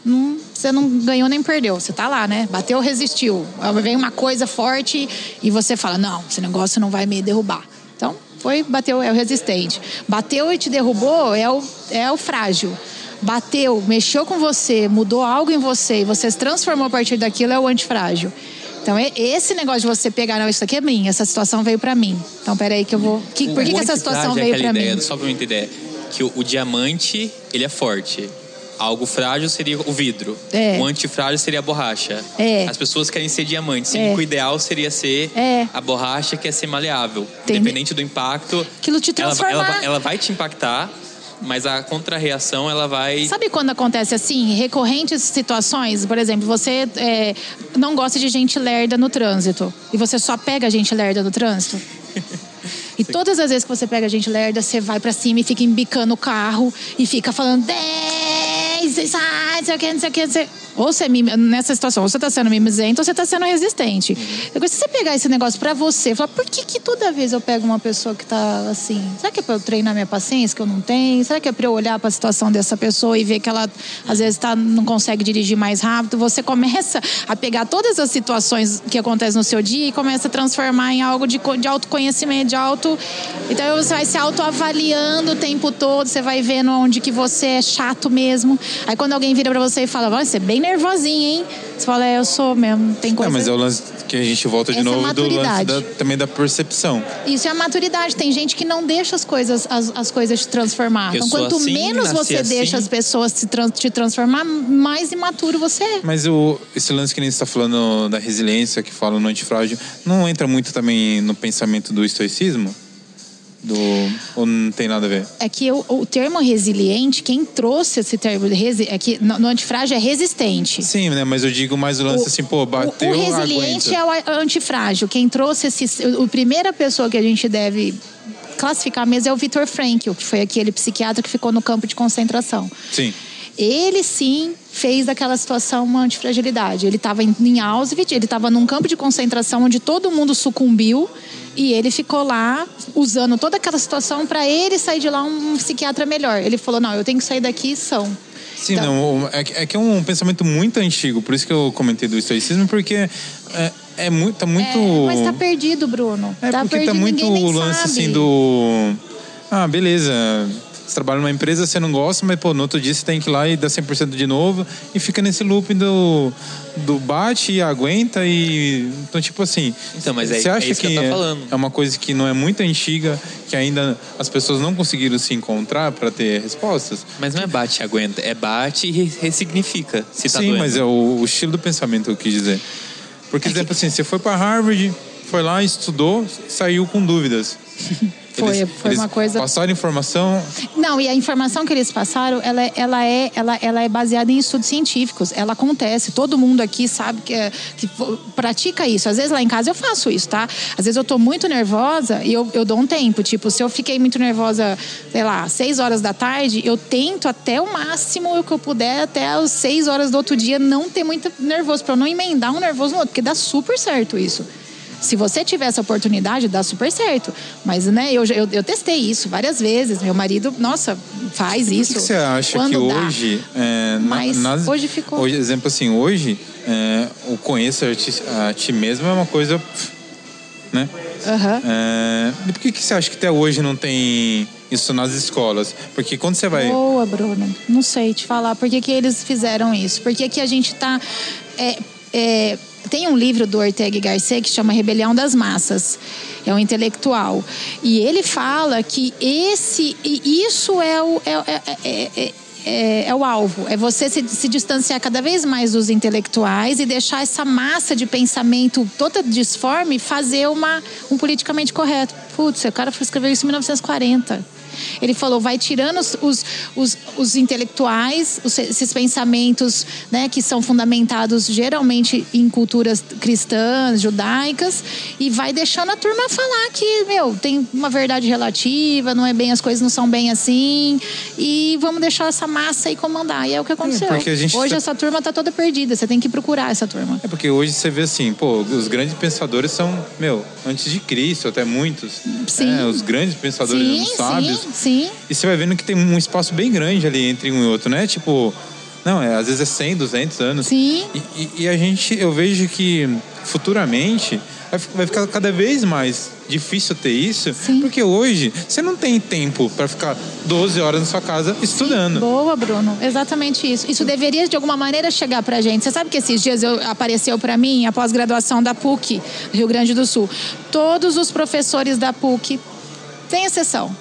não- você não ganhou nem perdeu. Você tá lá, né? Bateu, resistiu. Vem uma coisa forte e você fala: não, esse negócio não vai me derrubar. Então, foi, bateu, é o resistente. Bateu e te derrubou, é o, é o frágil. Bateu, mexeu com você, mudou algo em você e você se transformou a partir daquilo, é o antifrágil. Então, esse negócio de você pegar, não, isso aqui é minha, essa situação veio pra mim. Então, peraí que eu vou. Que, por que, que O essa situação é veio ideia, mim? Só pra eu entender, que o, o diamante, ele é forte. Algo frágil seria o vidro. É. O antifrágil seria a borracha. É. As pessoas querem ser diamante. Sendo É. que o ideal seria ser É. a borracha que é ser maleável. Tem- Independente do impacto. Aquilo te ela, vai- ela, vai- ela vai te impactar, mas a contrarreação ela vai. Sabe quando acontece assim, recorrentes situações? Por exemplo, você é, não gosta de gente lerda no trânsito e você só pega gente lerda no trânsito? E todas as vezes que você pega gente lerda, você vai pra cima e fica embicando o carro e fica falando 10, ai, não sei o que, não sei o que, não sei. Ou você, é nessa situação, ou você tá sendo mimizento ou você tá sendo resistente. Se você pegar esse negócio pra você, falar, por que, que toda vez eu pego uma pessoa que tá assim? Será que é pra eu treinar minha paciência que eu não tenho? Será que é pra eu olhar pra situação dessa pessoa e ver que ela às vezes tá, não consegue dirigir mais rápido? Você começa a pegar todas as situações que acontecem no seu dia e começa a transformar em algo de, de autoconhecimento, de auto. Então você vai se autoavaliando o tempo todo, você vai vendo onde que você é chato mesmo. Aí quando alguém vira pra você e fala, "Vai, você é bem nervosinha, hein? Você fala, é, eu sou mesmo, tem É, coisa. mas é o lance que a gente volta de Essa é novo do lance maturidade. da- também da percepção. Isso é a maturidade. Tem gente que não deixa as coisas, as, as coisas te transformar. Eu então, quanto assim, menos você assim. deixa as pessoas te, tran- te transformar, mais imaturo você é. Mas o, esse lance que nem você está falando da resiliência, que fala no antifrágil, não entra muito também no pensamento do estoicismo? Do, ou não tem nada a ver? É que o, o termo resiliente, quem trouxe esse termo resi, é que no, no antifrágil é resistente. Sim, né? Mas eu digo mais o lance assim, pô, bateu, o, o resiliente aguenta. é o antifrágil. Quem trouxe esse. O, a primeira pessoa que a gente deve classificar mesmo é o Viktor Frankl, que foi aquele psiquiatra que ficou no campo de concentração. Sim. Ele sim fez daquela situação uma antifragilidade. Ele estava em, em Auschwitz, ele estava num campo de concentração onde todo mundo sucumbiu E ele ficou lá usando toda aquela situação para ele sair de lá um psiquiatra melhor. Ele falou: não, eu tenho que sair daqui são. Sim, Então- não, é, que- é que é um pensamento muito antigo, por isso que eu comentei do estoicismo, porque é, é muito, tá muito... É, mas tá perdido, Bruno. É tá porque perdido, tá muito o lance sabe. assim do. Ah, beleza. Você trabalha numa empresa, você não gosta, mas pô, no outro dia você tem que ir lá e dar 100% de novo e fica nesse loop do, do bate e aguenta e. Então, tipo assim. Então, mas é- você é acha isso que eu tô é, falando. é uma coisa que não é muito antiga, que ainda as pessoas não conseguiram se encontrar para ter respostas? Mas não é bate e aguenta, é bate e re- ressignifica. Se tá Sim, doendo. mas é o, o estilo do pensamento que eu quis dizer. Porque, exemplo assim, você foi para Harvard, foi lá, estudou, saiu com dúvidas. Foi- foi uma coisa- Passaram informação. Não, e a informação que eles passaram, ela, é- ela, é, ela, ela é baseada em estudos científicos. Ela acontece. Todo mundo aqui sabe que, é- que pratica isso. Às vezes lá em casa eu faço isso, tá? Às vezes eu tô muito nervosa e eu, eu dou um tempo. Tipo, se eu fiquei muito nervosa, sei lá, seis horas da tarde, eu tento até o máximo que eu puder, até as seis horas do outro dia, não ter muito nervoso, pra eu não emendar um nervoso no outro, porque dá super certo isso. Se você tiver essa oportunidade, dá super certo. Mas, né, eu, eu, eu testei isso várias vezes. Meu marido, nossa, faz O isso. que, que você acha que dá. é, Mas nas- hoje ficou. Hoje, exemplo assim, hoje, é, o conheça a ti, a ti mesmo é uma coisa. Né? Aham. É, e por que, que você acha que até hoje não tem isso nas escolas? Porque quando você vai. Boa, Bruno. Não sei te falar por que, que eles fizeram isso. Por que, que a gente tá. é, é, tem um livro do Ortega y Gasset que chama Rebelião das Massas. É um intelectual. E ele fala que esse. E isso é o. É, é- é- é- é- é o alvo, é você se, se distanciar cada vez mais dos intelectuais e deixar essa massa de pensamento toda disforme fazer uma, um politicamente correto. Putz, o cara escreveu isso em 1940. Ele falou, vai tirando os, os, os, os intelectuais, os- esses pensamentos né, que são fundamentados geralmente em culturas cristãs, judaicas, e vai deixando a turma falar que, meu, tem uma verdade relativa, não é bem, as coisas não são bem assim, e vamos deixar essa massa aí comandar. E é o que aconteceu. porque a gente Hoje tá- essa turma tá toda perdida, você tem que procurar essa turma. É porque hoje você vê assim, pô, os grandes pensadores são, meu, antes de Cristo, até muitos. Sim. né? os grandes pensadores, Sim, os sábios. Sim, sim. E você vai vendo que tem um espaço bem grande ali entre um e outro, né? Tipo, não, é, às vezes é 100, 200 anos. Sim. E, e- e a gente, eu vejo que futuramente vai, fi- vai ficar cada vez mais difícil ter isso, Sim. porque hoje você não tem tempo para ficar 12 horas na sua casa estudando. Boa, Bruno. Exatamente isso. Isso deveria, de alguma maneira, chegar pra gente. Você sabe que esses dias eu, apareceu pra mim a pós-graduação da PUC, Rio Grande do Sul. Todos os professores da PUC, sem exceção,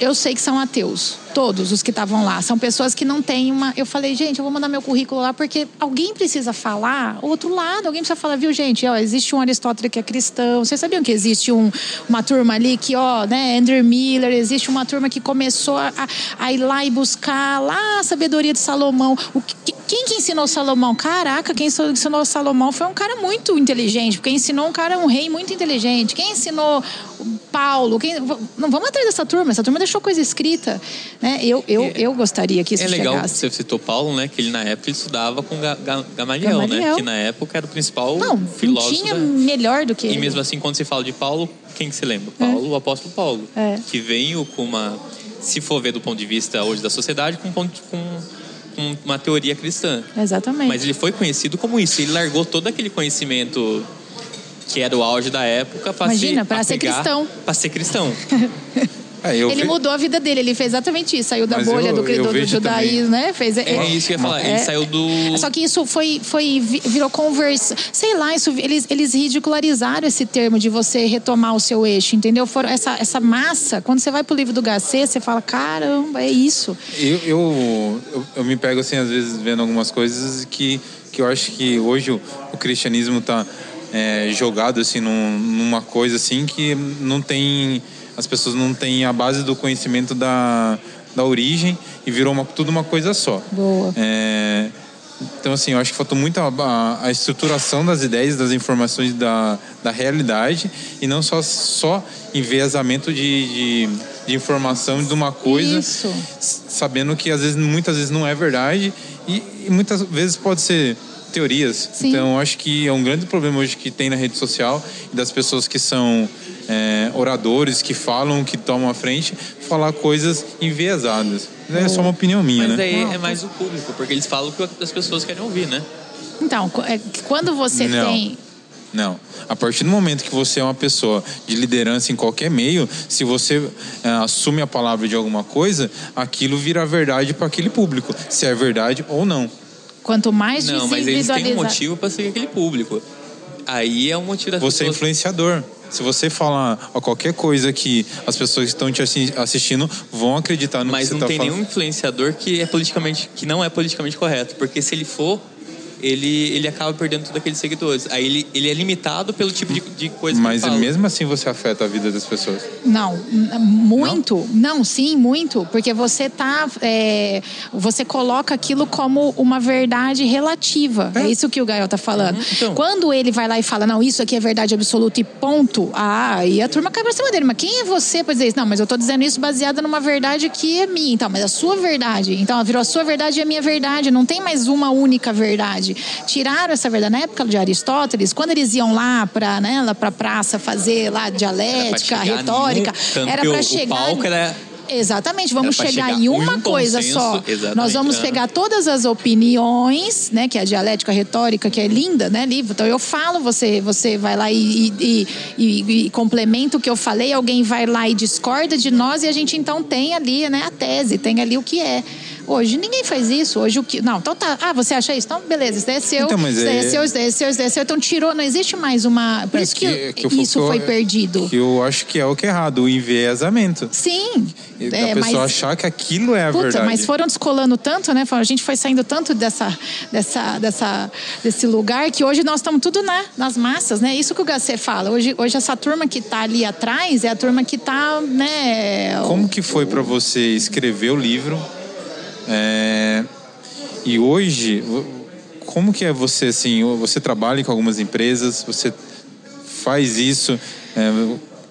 eu sei que são ateus. Todos os que estavam lá. São pessoas que não têm uma. Eu falei, gente, eu vou mandar meu currículo lá porque alguém precisa falar o outro lado. Alguém precisa falar, viu, gente? Ó, existe um Aristóteles que é cristão. Vocês sabiam que existe um, uma turma ali que, ó, né, Andrew Miller, existe uma turma que começou a, a ir lá e buscar lá a sabedoria de Salomão. O que, quem que ensinou Salomão? Caraca, quem ensinou Salomão foi um cara muito inteligente, porque ensinou um cara, um rei muito inteligente. Quem ensinou Paulo? Quem, vamos atrás dessa turma, essa turma deixou coisa escrita. Né? Eu, eu, eu gostaria que isso É legal que chegasse. você citou Paulo, né? Que ele na época ele estudava com Ga- Ga- Gamaliel, né? Gamaliel. Que na época era o principal Não, não filósofo. tinha da- melhor do que E ele. mesmo assim, quando se fala de Paulo, quem que se lembra? Paulo, o apóstolo Paulo. É. Que veio com uma, se for ver do ponto de vista hoje da sociedade, com, com, com uma teoria cristã. Exatamente. Mas ele foi conhecido como isso. Ele largou todo aquele conhecimento que era o auge da época para Imagina, pra ser cristão. Para ser cristão. É, ele ve- mudou a vida dele, ele fez exatamente isso. Saiu da Mas bolha eu- do, eu do, judaísmo, né? Fez, É isso que eu ia falar. Ele saiu do. Só que isso foi, foi vi- virou conversa. Sei lá, isso, eles, eles ridicularizaram esse termo de você retomar o seu eixo, entendeu? Foram, essa, essa massa, quando você vai pro livro do Gacê, você fala: caramba, é isso. Eu, eu, eu, eu me pego, assim, às vezes, vendo algumas coisas que, que eu acho que hoje o, o cristianismo está jogado, assim, num- numa coisa, assim, que não tem... As pessoas não têm a base do conhecimento da, da origem e virou uma, tudo uma coisa só. Boa. É, então, assim, eu acho que faltou muito a, a- a estruturação das ideias, das informações da, da realidade e não só, só enviesamento de, de, de informação de uma coisa, Isso. sabendo que às vezes, muitas vezes não é verdade e, e muitas vezes pode ser teorias. Sim. Então, eu acho que é um grande problema hoje que tem na rede social e das pessoas que são é, oradores, que falam, que tomam a frente, falar coisas enviesadas. É só uma opinião minha, Mas né? daí Não. é mais o público, porque eles falam o que as pessoas querem ouvir, né? Então, é quando você Não. tem. Não. A partir do momento que você é uma pessoa de liderança em qualquer meio, se você é, assume a palavra de alguma coisa, aquilo vira verdade para aquele público, se é verdade ou não. Quanto mais Não, mas eles têm um motivo para seguir aquele público. Aí é um motivo das Você é pessoas... influenciador. Se você falar ó, qualquer coisa que as pessoas que estão te assi- assistindo vão acreditar no Mas que você não está tem falando. nenhum influenciador que é politicamente que não é politicamente correto, porque se ele for, ele, ele acaba perdendo todos aqueles seguidores. Aí ele, ele é limitado pelo tipo de, de coisa Mas que ele fala. mesmo assim você afeta a vida das pessoas. Não, muito. Não? sim, muito. Porque você tá. é, você coloca aquilo como uma verdade relativa. É, isso que o Gael tá falando. então. Quando ele vai lá e fala, não, isso aqui é verdade absoluta e ponto. Ah, e a turma cai pra cima dele. Mas quem é você pra dizer isso? Não, mas eu tô dizendo isso baseada numa verdade que é minha. Então, mas a sua verdade. Então, virou a sua verdade e a minha verdade. Não tem mais uma única verdade. Tiraram essa verdade. Na época de Aristóteles, quando eles iam lá pra, né, lá pra praça fazer lá dialética, chegar retórica, era que pra o- chegar. palco era- Exatamente, vamos Era chegar, chegar em uma um coisa consenso, só. Nós vamos pegar todas as opiniões, né, que é a dialética retórica, que é linda, né, livro. Então eu falo, você, você vai lá e, e, e- e complementa o que eu falei, alguém vai lá e discorda de nós e a gente então tem ali, né, a tese, tem ali o que é. Hoje ninguém faz isso. Hoje o que. Não, então tá. Ah, você acha isso? Então, beleza, isso daí é seu, Então, mas isso daí é é- seu, isso daí é seu, isso daí é seu. Então tirou, não existe mais uma. Por É isso que, eu- isso eu- foi perdido. Que eu acho que é o que é errado, o enviesamento. Sim. E É, a pessoa mas- achar que aquilo é a Puta, verdade. mas foram descolando tanto, né? A gente foi saindo tanto dessa, dessa, dessa, desse lugar que hoje nós estamos tudo né, nas massas, né? Isso que o Gacê fala. Hoje, hoje essa turma que está ali atrás é a turma que está, né? Como que foi para você escrever o livro? É, E hoje, como que é você assim? Você trabalha com algumas empresas, você faz isso é,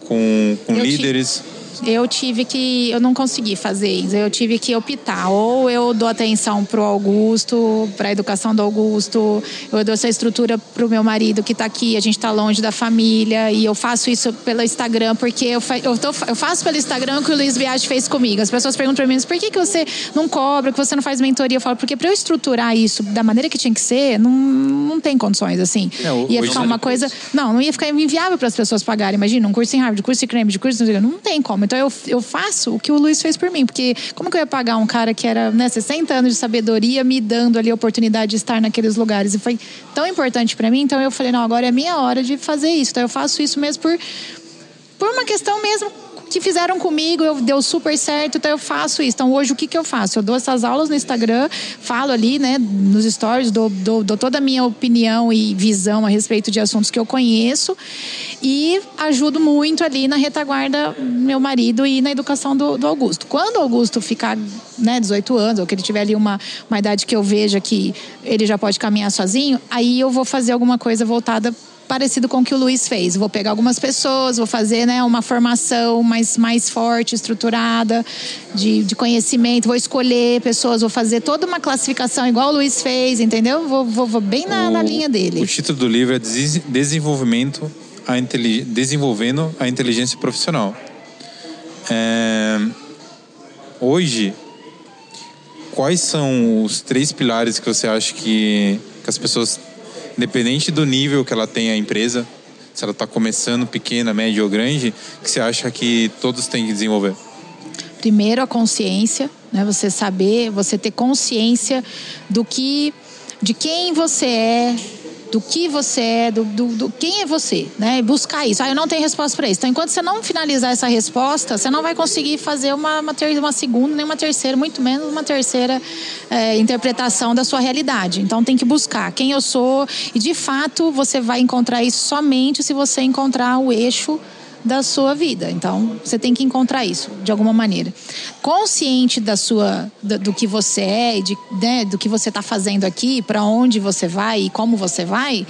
com, com Eu líderes? Eu tive que. Eu não consegui fazer isso. Eu tive que optar. Ou eu dou atenção pro Augusto, para a educação do Augusto, eu dou essa estrutura pro meu marido que está aqui, a gente está longe da família, e eu faço isso pelo Instagram, porque eu, fa- eu, tô- eu faço pelo Instagram o que o Luiz Viagem fez comigo. As pessoas perguntam para mim, por que, que você não cobra, que você não faz mentoria? Eu falo, porque para eu estruturar isso da maneira que tinha que ser, não, não tem condições, assim. É, o- ia ficar é uma coisa. Não, não ia ficar inviável para as pessoas pagarem. Imagina, um curso em Harvard, curso em Cambridge, curso não sei o quê. Não tem como. Então eu, eu faço o que o Luiz fez por mim. Porque como que eu ia pagar um cara que era né, 60 anos de sabedoria me dando ali a oportunidade de estar naqueles lugares? E foi tão importante para mim. Então eu falei, não, agora é minha hora de fazer isso. Então eu faço isso mesmo por, por uma questão mesmo que fizeram comigo, eu deu super certo, então eu faço isso. Então hoje o que, que eu faço? Eu dou essas aulas no Instagram, falo ali, né, nos stories, dou, dou, dou toda a minha opinião e visão a respeito de assuntos que eu conheço e ajudo muito ali na retaguarda meu marido e na educação do, do Augusto. Quando o Augusto ficar, né, 18 anos, ou que ele tiver ali uma, uma idade que eu veja que ele já pode caminhar sozinho, aí eu vou fazer alguma coisa voltada parecido com o que o Luiz fez. Vou pegar algumas pessoas, vou fazer né, uma formação mais, mais forte, estruturada, de, de conhecimento, vou escolher pessoas, vou fazer toda uma classificação igual o Luiz fez, entendeu? Vou, vou, vou bem na, na O- linha dele. O título do livro é Des- Desenvolvimento a Desenvolvendo a Inteligência Profissional. É, Hoje, quais são os três pilares que você acha que, que as pessoas, independente do nível que ela tem a empresa, se ela está começando pequena, média ou grande, que você acha que todos têm que desenvolver? Primeiro a consciência, né? Você saber, você ter consciência do que, de quem você é, do que você é, do, do, do quem é você, né? Buscar isso. Ah, eu não tenho resposta para isso. Então, enquanto você não finalizar essa resposta, você não vai conseguir fazer uma, uma, ter, uma segunda, nem uma terceira, muito menos uma terceira é, interpretação da sua realidade. Então, tem que buscar quem eu sou e, de fato, você vai encontrar isso somente se você encontrar o eixo da sua vida. Então, você tem que encontrar isso de alguma maneira. Consciente da sua do, do que você é de, né, do que você está fazendo aqui, para onde você vai e como você vai.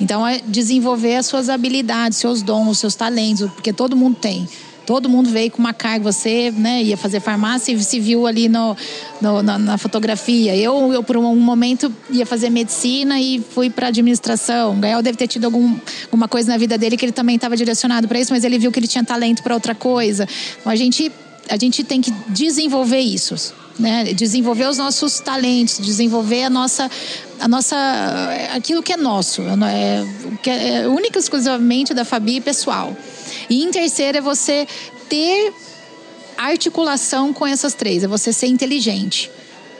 Então, é desenvolver as suas habilidades, seus dons, seus talentos, porque todo mundo tem. Todo mundo veio com uma carga. Você né, ia fazer farmácia e se viu ali no, no na, na, fotografia. Eu, eu, por um momento, ia fazer medicina e fui para administração. O Gael deve ter tido algum, alguma coisa na vida dele que ele também estava direcionado para isso, mas ele viu que ele tinha talento para outra coisa. Então, a gente, a gente tem que desenvolver isso. Né? Desenvolver os nossos talentos, desenvolver a nossa, a nossa, aquilo que é nosso, é, que é única e exclusivamente da Fabi pessoal. E em terceiro é você ter articulação com essas três, é você ser inteligente.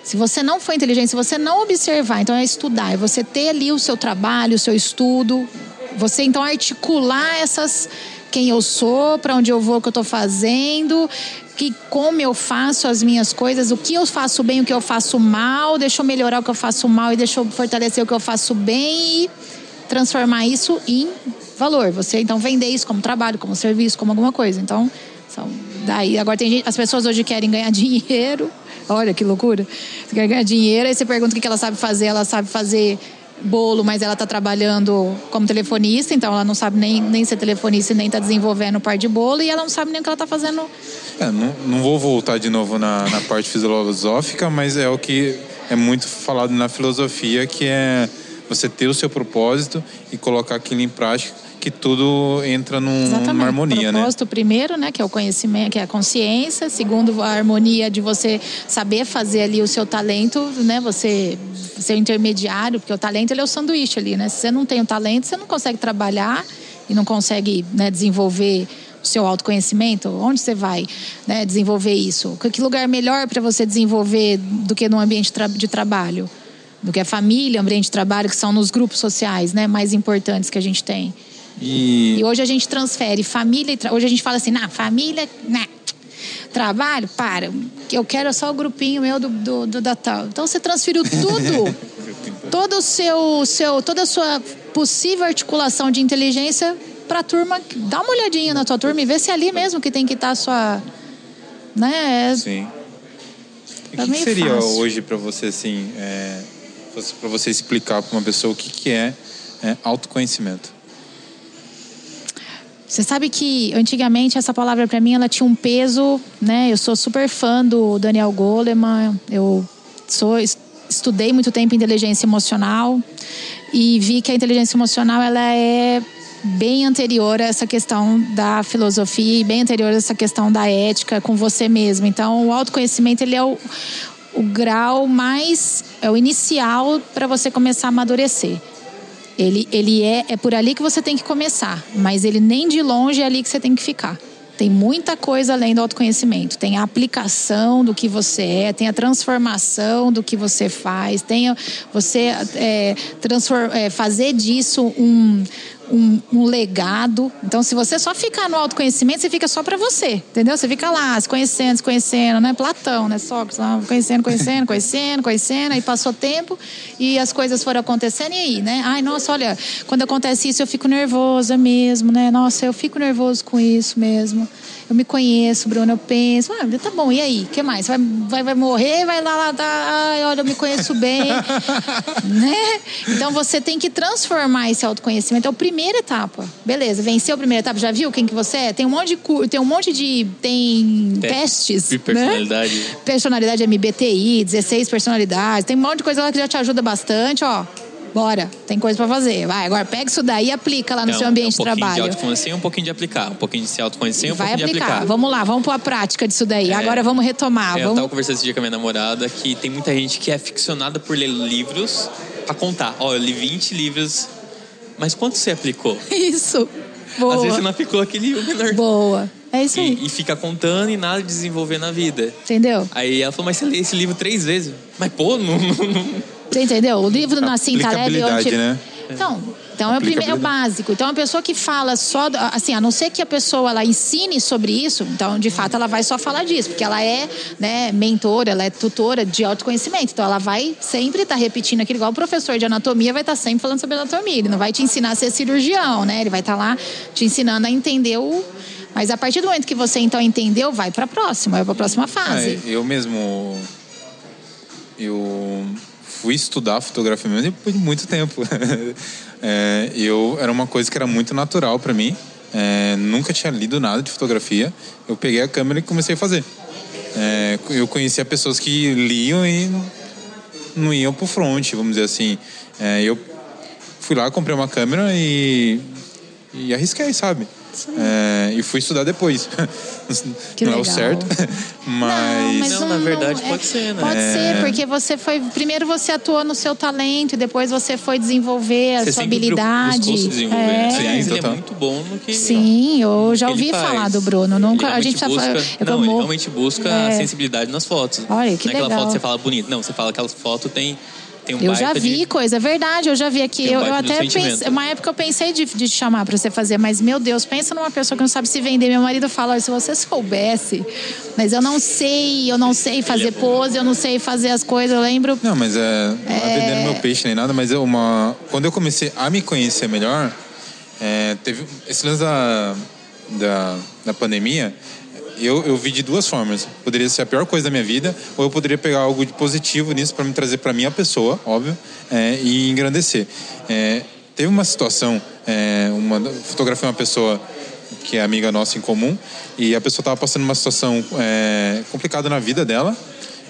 Se você não for inteligente, se você não observar, então é estudar, é você ter ali o seu trabalho, o seu estudo, você então articular essas quem eu sou, para onde eu vou, o que eu estou fazendo, que como eu faço as minhas coisas, o que eu faço bem, o que eu faço mal, deixa eu melhorar o que eu faço mal e deixa eu fortalecer o que eu faço bem e transformar isso em valor. Você então vender isso como trabalho, como serviço, como alguma coisa. Então, são, daí agora tem gente, as pessoas hoje querem ganhar dinheiro. Olha que loucura. Você quer ganhar dinheiro, aí você pergunta o que ela sabe fazer, ela sabe fazer bolo, mas ela está trabalhando como telefonista, então ela não sabe nem, nem ser telefonista e nem está desenvolvendo par de bolo e ela não sabe nem o que ela está fazendo. É, não, não vou voltar de novo na, na parte filosófica, mas é o que é muito falado na filosofia, que é você ter o seu propósito e colocar aquilo em prática que tudo entra num, numa harmonia, né? propósito primeiro, né, que é o conhecimento, que é a consciência. Segundo, a harmonia de você saber fazer ali o seu talento, né? Você ser intermediário, porque o talento ele é o sanduíche ali, né? Se você não tem o talento, você não consegue trabalhar e não consegue né, desenvolver o seu autoconhecimento. Onde você vai né, desenvolver isso? Que lugar melhor para você desenvolver do que no ambiente de trabalho? Do que a família, ambiente de trabalho, que são nos grupos sociais né, mais importantes que a gente tem. E, e hoje a gente transfere família e tra... hoje a gente fala assim, na família, né? Trabalho, para. Eu quero só o grupinho meu do, do, do da tal. Então você transferiu tudo, todo o seu, seu, toda a sua possível articulação de inteligência para a turma. Dá uma olhadinha na tua turma e vê se é ali mesmo que tem que estar tá a sua, né? Sim. O que, que seria fácil. hoje para você assim, é, para você explicar para uma pessoa o que, que é, é autoconhecimento? Você sabe que antigamente essa palavra para mim ela tinha um peso, né? Eu sou super fã do Daniel Goleman, eu sou estudei muito tempo inteligência emocional e vi que a inteligência emocional ela é bem anterior a essa questão da filosofia e bem anterior a essa questão da ética com você mesmo. Então, o autoconhecimento ele é o, o grau mais é o inicial para você começar a amadurecer. Ele, ele é, é por ali que você tem que começar, mas ele nem de longe é ali que você tem que ficar. Tem muita coisa além do autoconhecimento. Tem a aplicação do que você é, tem a transformação do que você faz, tem você é, transform, é, fazer disso um, um, um, legado. Então, se você só ficar no autoconhecimento, você fica só para você, entendeu? Você fica lá, se conhecendo, se conhecendo, né? Platão, né? Sócrates, conhecendo, conhecendo, conhecendo, conhecendo, aí passou tempo e as coisas foram acontecendo e aí, né? Ai, nossa, olha, quando acontece isso eu fico nervosa mesmo, né? Nossa, eu fico nervoso com isso mesmo eu me conheço, Bruno, eu penso, ah, tá bom, e aí? O que mais? Vai, vai, vai morrer, vai lá, lá, tá, ai, olha, eu me conheço bem. né? Então você tem que transformar esse autoconhecimento. É a primeira etapa. Beleza, venceu a primeira etapa, já viu quem que você é? Tem um monte de tem um monte de tem testes, de personalidade. Né? Personalidade MBTI, 16 personalidades, tem um monte de coisa lá que já te ajuda bastante, ó bora, tem coisa para fazer. Vai, agora pega isso daí e aplica lá no então, seu ambiente um de trabalho. Um pouquinho de autoconhecer um pouquinho de aplicar. Um pouquinho de se autoconhecer um Vai pouquinho aplicar. de aplicar. Vamos lá, vamos pôr a prática disso daí. É, agora vamos retomar. É, vamos... Eu tava conversando esse dia com a minha namorada que tem muita gente que é ficcionada por ler livros para contar. Ó, eu li 20 livros, mas quanto você aplicou? Isso. Boa. Às vezes você não aplicou aquele menor. Boa. É isso aí. E, e, fica contando e nada de desenvolver na vida. Entendeu? Aí ela falou, mas você lê esse livro três vezes. Mas, pô, não, não, você entendeu? O livro do Nassim Taleb... Onde... Né? Então, então é o, primeiro, é o básico. Então, a pessoa que fala só, assim, a não ser que a pessoa ela ensine sobre isso, então, de fato, ela vai só falar disso, porque ela é né, mentora, ela é tutora de autoconhecimento. Então, ela vai sempre estar tá repetindo aquilo, igual o professor de anatomia vai estar tá sempre falando sobre anatomia. Ele não vai te ensinar a ser cirurgião, né? Ele vai estar tá lá te ensinando a entender o. Mas a partir do momento que você então entendeu, vai para a próxima, vai para a próxima fase. É, eu mesmo. Eu fui estudar fotografia mesmo depois de muito tempo. é, eu era uma coisa que era muito natural para mim. é, nunca tinha lido nada de fotografia. Eu peguei a câmera e comecei a fazer. É, eu conhecia pessoas que liam e não iam pro front, vamos dizer assim. É, eu fui lá, comprei uma câmera e, e arrisquei, sabe? É, e fui estudar depois. Que não é o legal. certo, mas... Não, na verdade, pode ser, né? Pode É. ser, porque você foi. Primeiro você atuou no seu talento e depois você foi desenvolver a Você sua habilidade. desenvolver. É. Sim, ele é muito bom no que Sim, eu já que ouvi falar do Bruno. Nunca, a gente realmente tá busca, falando. Não, ele realmente busca É. a sensibilidade nas fotos. Olha, que não é aquela legal. foto que você fala bonito. Não, você fala aquela foto tem, tem um Eu já vi de... coisa, é verdade, eu já vi aqui. Um Eu, eu até pensei, uma época eu pensei de, de te chamar pra você fazer, mas meu Deus, pensa numa pessoa que não sabe se vender. Meu marido fala, "Olha, se você soubesse, mas eu não sei, eu não sei fazer pose, eu não sei fazer as coisas, eu lembro. Não, mas é, não é vendendo meu peixe nem nada, mas é uma. Quando eu comecei a me conhecer melhor, é, teve esse lance da, da, da pandemia. Eu, eu vi de duas formas. Poderia ser a pior coisa da minha vida, ou eu poderia pegar algo de positivo nisso para me trazer para minha pessoa, óbvio, é, e engrandecer. É, teve uma situação, é, uma, fotografei uma pessoa que é amiga nossa em comum, e a pessoa estava passando uma situação é, complicada na vida dela,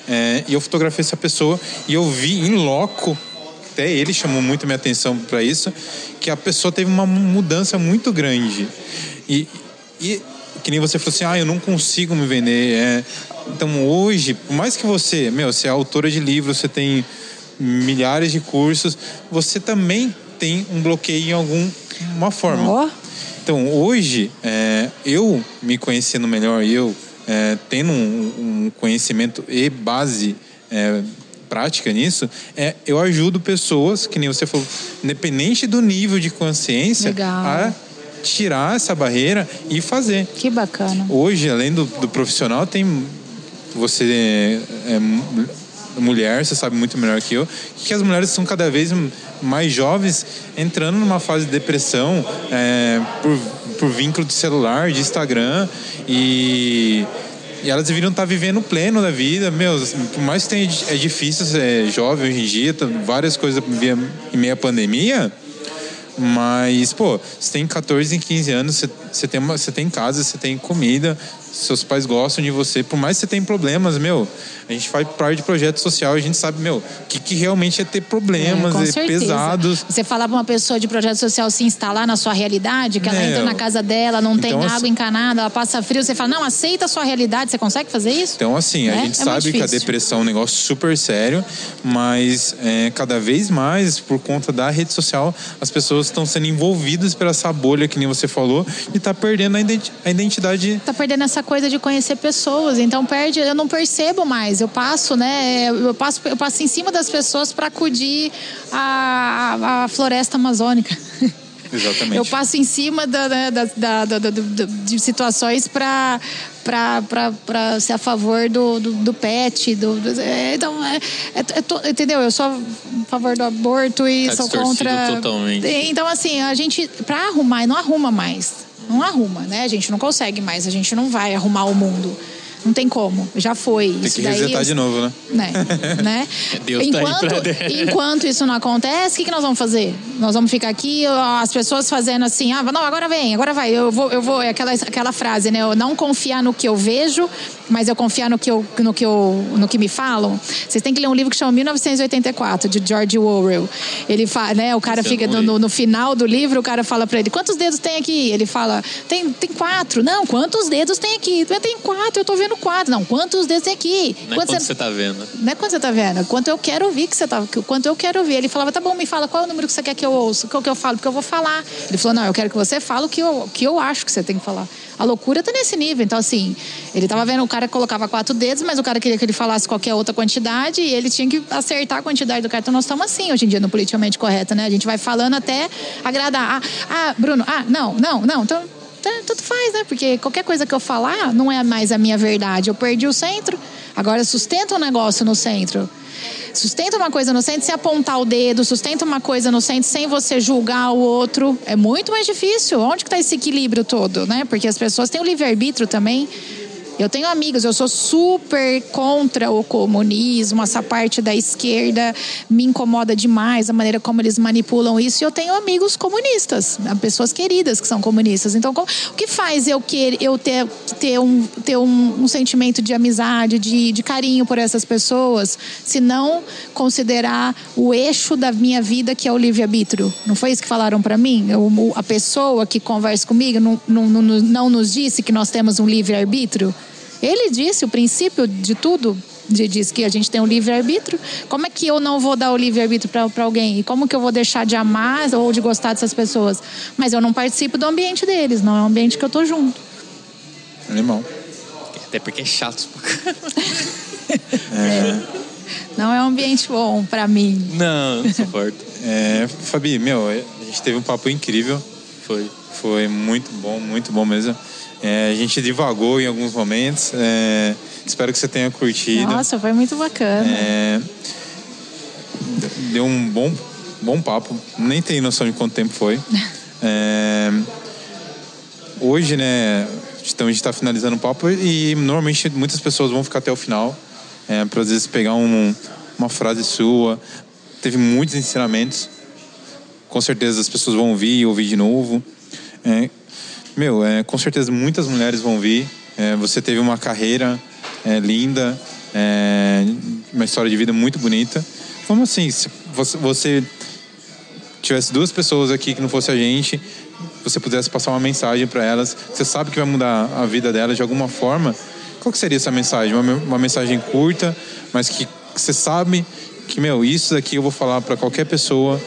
é, e eu fotografei essa pessoa e eu vi em loco, até ele chamou muito minha atenção para isso, que a pessoa teve uma mudança muito grande. E, e que nem você falou assim, ah, eu não consigo me vender. É, então hoje, por mais que você, meu, você é autora de livros, você tem milhares de cursos, você também tem um bloqueio em alguma forma. Ó. Então, hoje, é, eu me conhecendo melhor, eu é, tendo um, um conhecimento e base é, prática nisso, é, eu ajudo pessoas, que nem você falou, independente do nível de consciência, Legal. a tirar essa barreira e fazer. Que bacana. Hoje, além do, do profissional, tem você é, é mu- mulher, você sabe muito melhor que eu, que as mulheres são cada vez mais jovens entrando numa fase de depressão é, por, por vínculo de celular, de Instagram e e elas deveriam estar vivendo o pleno da vida, meu, por mais que tenha, é difícil ser jovem hoje em dia, tá- várias coisas em meio à pandemia, mas, pô, você tem 14, 15 anos, você, você, tem, uma, você tem casa, você tem comida, seus pais gostam de você, por mais que você tenha problemas, meu, a gente faz parte de projeto social, a gente sabe, meu, o que, que realmente é ter problemas É, certeza. pesados. Você falar pra uma pessoa de projeto social se instalar na sua realidade, que ela entra na casa dela, não tem Então, água assim- encanada, ela passa frio, você fala, não, aceita a sua realidade, você consegue fazer isso? Então, assim, a É? gente É sabe que a depressão é um negócio super sério, mas é, cada vez mais, por conta da rede social, as pessoas estão sendo envolvidas por essa bolha, que nem você falou, e tá perdendo a identidade. tá perdendo essa coisa de conhecer pessoas. Então perde, eu não percebo mais. Eu passo, né? Eu passo, eu passo em cima das pessoas para acudir a, a, floresta amazônica. Exatamente. Eu passo em cima da, né, da, da- da- de situações para para ser a favor do, do, do pet. Do, do- é, então, é, é, é to- entendeu? Eu sou a favor do aborto e Tá sou contra. totalmente. Então, assim, a gente, para arrumar, não arruma mais. Não arruma, né? A gente não consegue mais, a gente não vai arrumar o mundo. Não tem como, já foi. Tem Isso que daí, resetar de novo, né? né? né? Deus tá aí enquanto, enquanto isso não acontece, o que, que nós vamos fazer? Nós vamos ficar aqui, as pessoas fazendo assim, ah, não, agora vem, agora vai. Eu vou, eu vou, é aquela, aquela frase, né? Eu não confiar no que eu vejo, mas eu confiar no que, eu, no, que eu, no que me falam. Vocês têm que ler um livro que chama 1984, de George Orwell. Ele fala, né? O cara Esse eu fica no, no final do livro, o cara fala pra ele: quantos dedos tem aqui? Ele fala: tem, tem quatro. Não, quantos dedos tem aqui? Tem quatro, eu tô vendo quatro. Não, quantos dedos tem aqui? Não é quando você tá vendo. não é quanto você tá vendo, é quanto eu quero ouvir que você tá. que- Quanto eu quero ouvir. Ele falava, tá bom, me fala qual é o número que você quer que eu ouça, qual que eu falo, porque eu vou falar. Ele falou, não, eu quero que você fale o que eu, que eu acho que você tem que falar. A loucura tá nesse nível. Então, assim, ele tava vendo o cara que colocava quatro dedos, mas o cara queria que ele falasse qualquer outra quantidade e ele tinha que acertar a quantidade do cara. Então, nós estamos assim hoje em dia no politicamente correto, né? A gente vai falando até agradar. Ah, ah Bruno, ah, não, não, não. Então, tanto faz, né? Porque qualquer coisa que eu falar não é mais a minha verdade. Eu perdi o centro, agora sustenta um negócio no centro. Sustenta uma coisa no centro sem apontar o dedo, sustenta uma coisa no centro sem você julgar o outro. É muito mais difícil. Onde que está esse equilíbrio todo, né? Porque as pessoas têm o livre-arbítrio também. Eu tenho amigos, eu sou super contra o comunismo, essa parte da esquerda me incomoda demais, a maneira como eles manipulam isso. E eu tenho amigos comunistas, pessoas queridas que são comunistas. Então, o que faz eu, querer, eu ter, ter, um, ter um, um sentimento de amizade, de, de carinho por essas pessoas, se não considerar o eixo da minha vida, que é o livre-arbítrio? Não foi isso que falaram para mim? Eu, a pessoa que conversa comigo não, não, não, não nos disse que nós temos um livre-arbítrio? Ele disse o princípio de tudo, diz que a gente tem um livre-arbítrio. Como é que eu não vou dar o livre-arbítrio para alguém? E como que eu vou deixar de amar ou de gostar dessas pessoas? Mas eu não participo do ambiente deles, não é um ambiente que eu tô junto. Animal. Até porque é chato. é. Não é um ambiente bom para mim. Não, não suporto. é, Fabi, meu, a gente teve um papo incrível. Foi. Foi muito bom, muito bom mesmo. É, a gente divagou em alguns momentos. É, espero que você tenha curtido. Nossa, foi muito bacana. É, deu um bom, bom papo. Nem tenho noção de quanto tempo foi. É, hoje, né? Então a gente está finalizando o papo e normalmente muitas pessoas vão ficar até o final é, para às vezes pegar um, uma frase sua. Teve muitos ensinamentos. Com certeza as pessoas vão ouvir e ouvir de novo. Meu, é, com certeza muitas mulheres vão vir. É, você teve uma carreira é, linda, é, uma história de vida muito bonita. Como assim? Se você, você tivesse duas pessoas aqui que não fosse a gente, você pudesse passar uma mensagem para elas, você sabe que vai mudar a vida delas de alguma forma. Qual que seria essa mensagem? Uma, uma mensagem curta, mas que, que você sabe que, meu, isso daqui eu vou falar para qualquer pessoa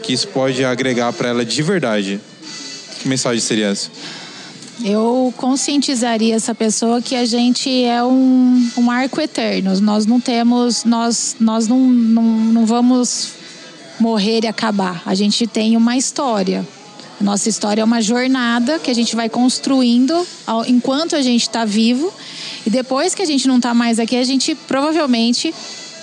que isso pode agregar para ela de verdade. Que mensagem seria essa? Eu conscientizaria essa pessoa que a gente é um, um arco eterno. Nós não temos, nós, nós não, não, não vamos morrer e acabar. A gente tem uma história. Nossa história é uma jornada que a gente vai construindo enquanto a gente está vivo. E depois que a gente não está mais aqui, a gente provavelmente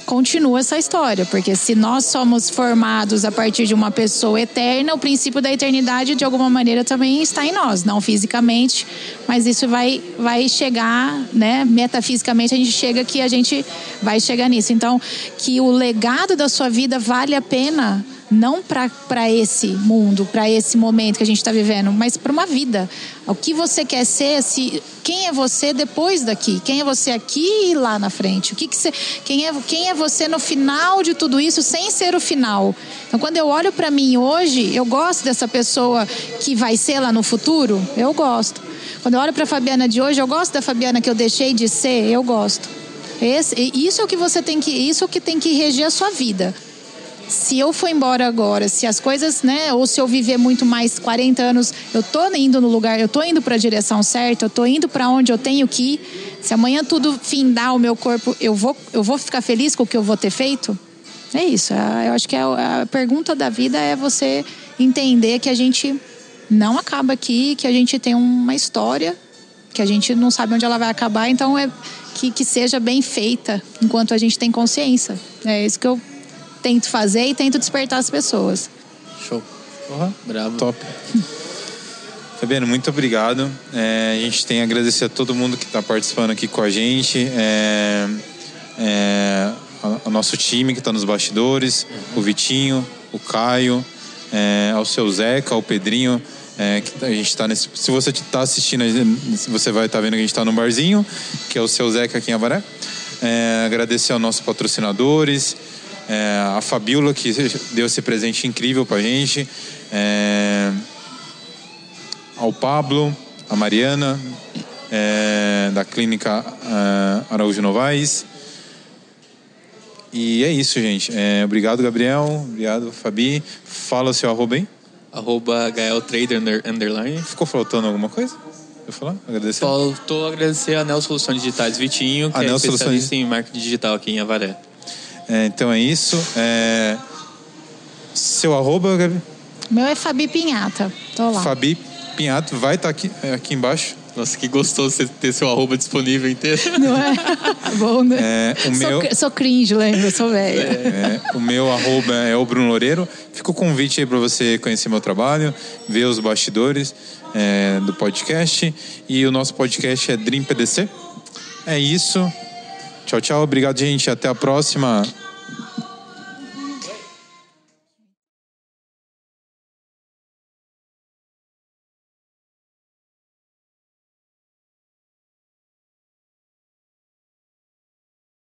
continua essa história, porque se nós somos formados a partir de uma pessoa eterna, o princípio da eternidade de alguma maneira também está em nós, não fisicamente, mas isso vai vai chegar, né? Metafisicamente a gente chega que a gente vai chegar nisso. Então, que o legado da sua vida vale a pena não para esse mundo, para esse momento que a gente está vivendo, mas para uma vida. O que você quer ser, se, quem é você depois daqui? Quem é você aqui e lá na frente? O que, que você, quem, é, quem é você no final de tudo isso, sem ser o final? Então, quando eu olho para mim hoje, eu gosto dessa pessoa que vai ser lá no futuro? Eu gosto. Quando eu olho para a Fabiana de hoje, eu gosto da Fabiana que eu deixei de ser? Eu gosto. Esse, isso é o que você tem que, isso é o que tem que reger a sua vida se eu for embora agora, se as coisas, né, ou se eu viver muito mais 40 anos, eu tô indo no lugar, eu tô indo para a direção certa, eu tô indo para onde eu tenho que ir. Se amanhã tudo findar o meu corpo, eu vou, eu vou ficar feliz com o que eu vou ter feito? É isso. É, eu acho que a, a pergunta da vida é você entender que a gente não acaba aqui, que a gente tem uma história, que a gente não sabe onde ela vai acabar, então é que, que seja bem feita enquanto a gente tem consciência. É isso que eu tento fazer e tento despertar as pessoas. Show. Uhum. Bravo. Top. Fabiano, muito obrigado. É, a gente tem a agradecer a todo mundo que está participando aqui com a gente. É, é, ao nosso time que está nos bastidores, uhum. o Vitinho, o Caio, é, ao seu Zeca, ao Pedrinho. É, que a gente está nesse. Se você está assistindo, você vai estar tá vendo que a gente está no barzinho, que é o seu Zeca aqui em Avaré. É, agradecer aos nossos patrocinadores, é, a Fabiola, que deu esse presente incrível pra gente. É, ao Pablo, a Mariana, é, da clínica é, Araújo Novaes. E é isso, gente. É, obrigado, Gabriel. Obrigado, Fabi. Fala o seu arroba aí. Arroba Gael Trader Underline. Ficou faltando alguma coisa? Eu falar? Agradecer? Faltou agradecer a Nel Soluções Digitais Vitinho, que a é especialista Soluções... em marketing digital aqui em Avaré. É, então é isso. É... Seu arroba, Gabi? Meu é Fabi Pinhata. Tô lá. Fabi Pinhata, vai estar tá aqui, é, aqui embaixo. Nossa, que gostoso você ter seu arroba disponível inteiro. Não é? Bom, né? É, o sou, meu... sou cringe, lembra? Sou velho. É, o meu arroba é o Bruno Loureiro. Fica o convite aí para você conhecer meu trabalho, ver os bastidores é, do podcast. E o nosso podcast é Dream PDC. É isso. Tchau, tchau. Obrigado, gente. Até a próxima.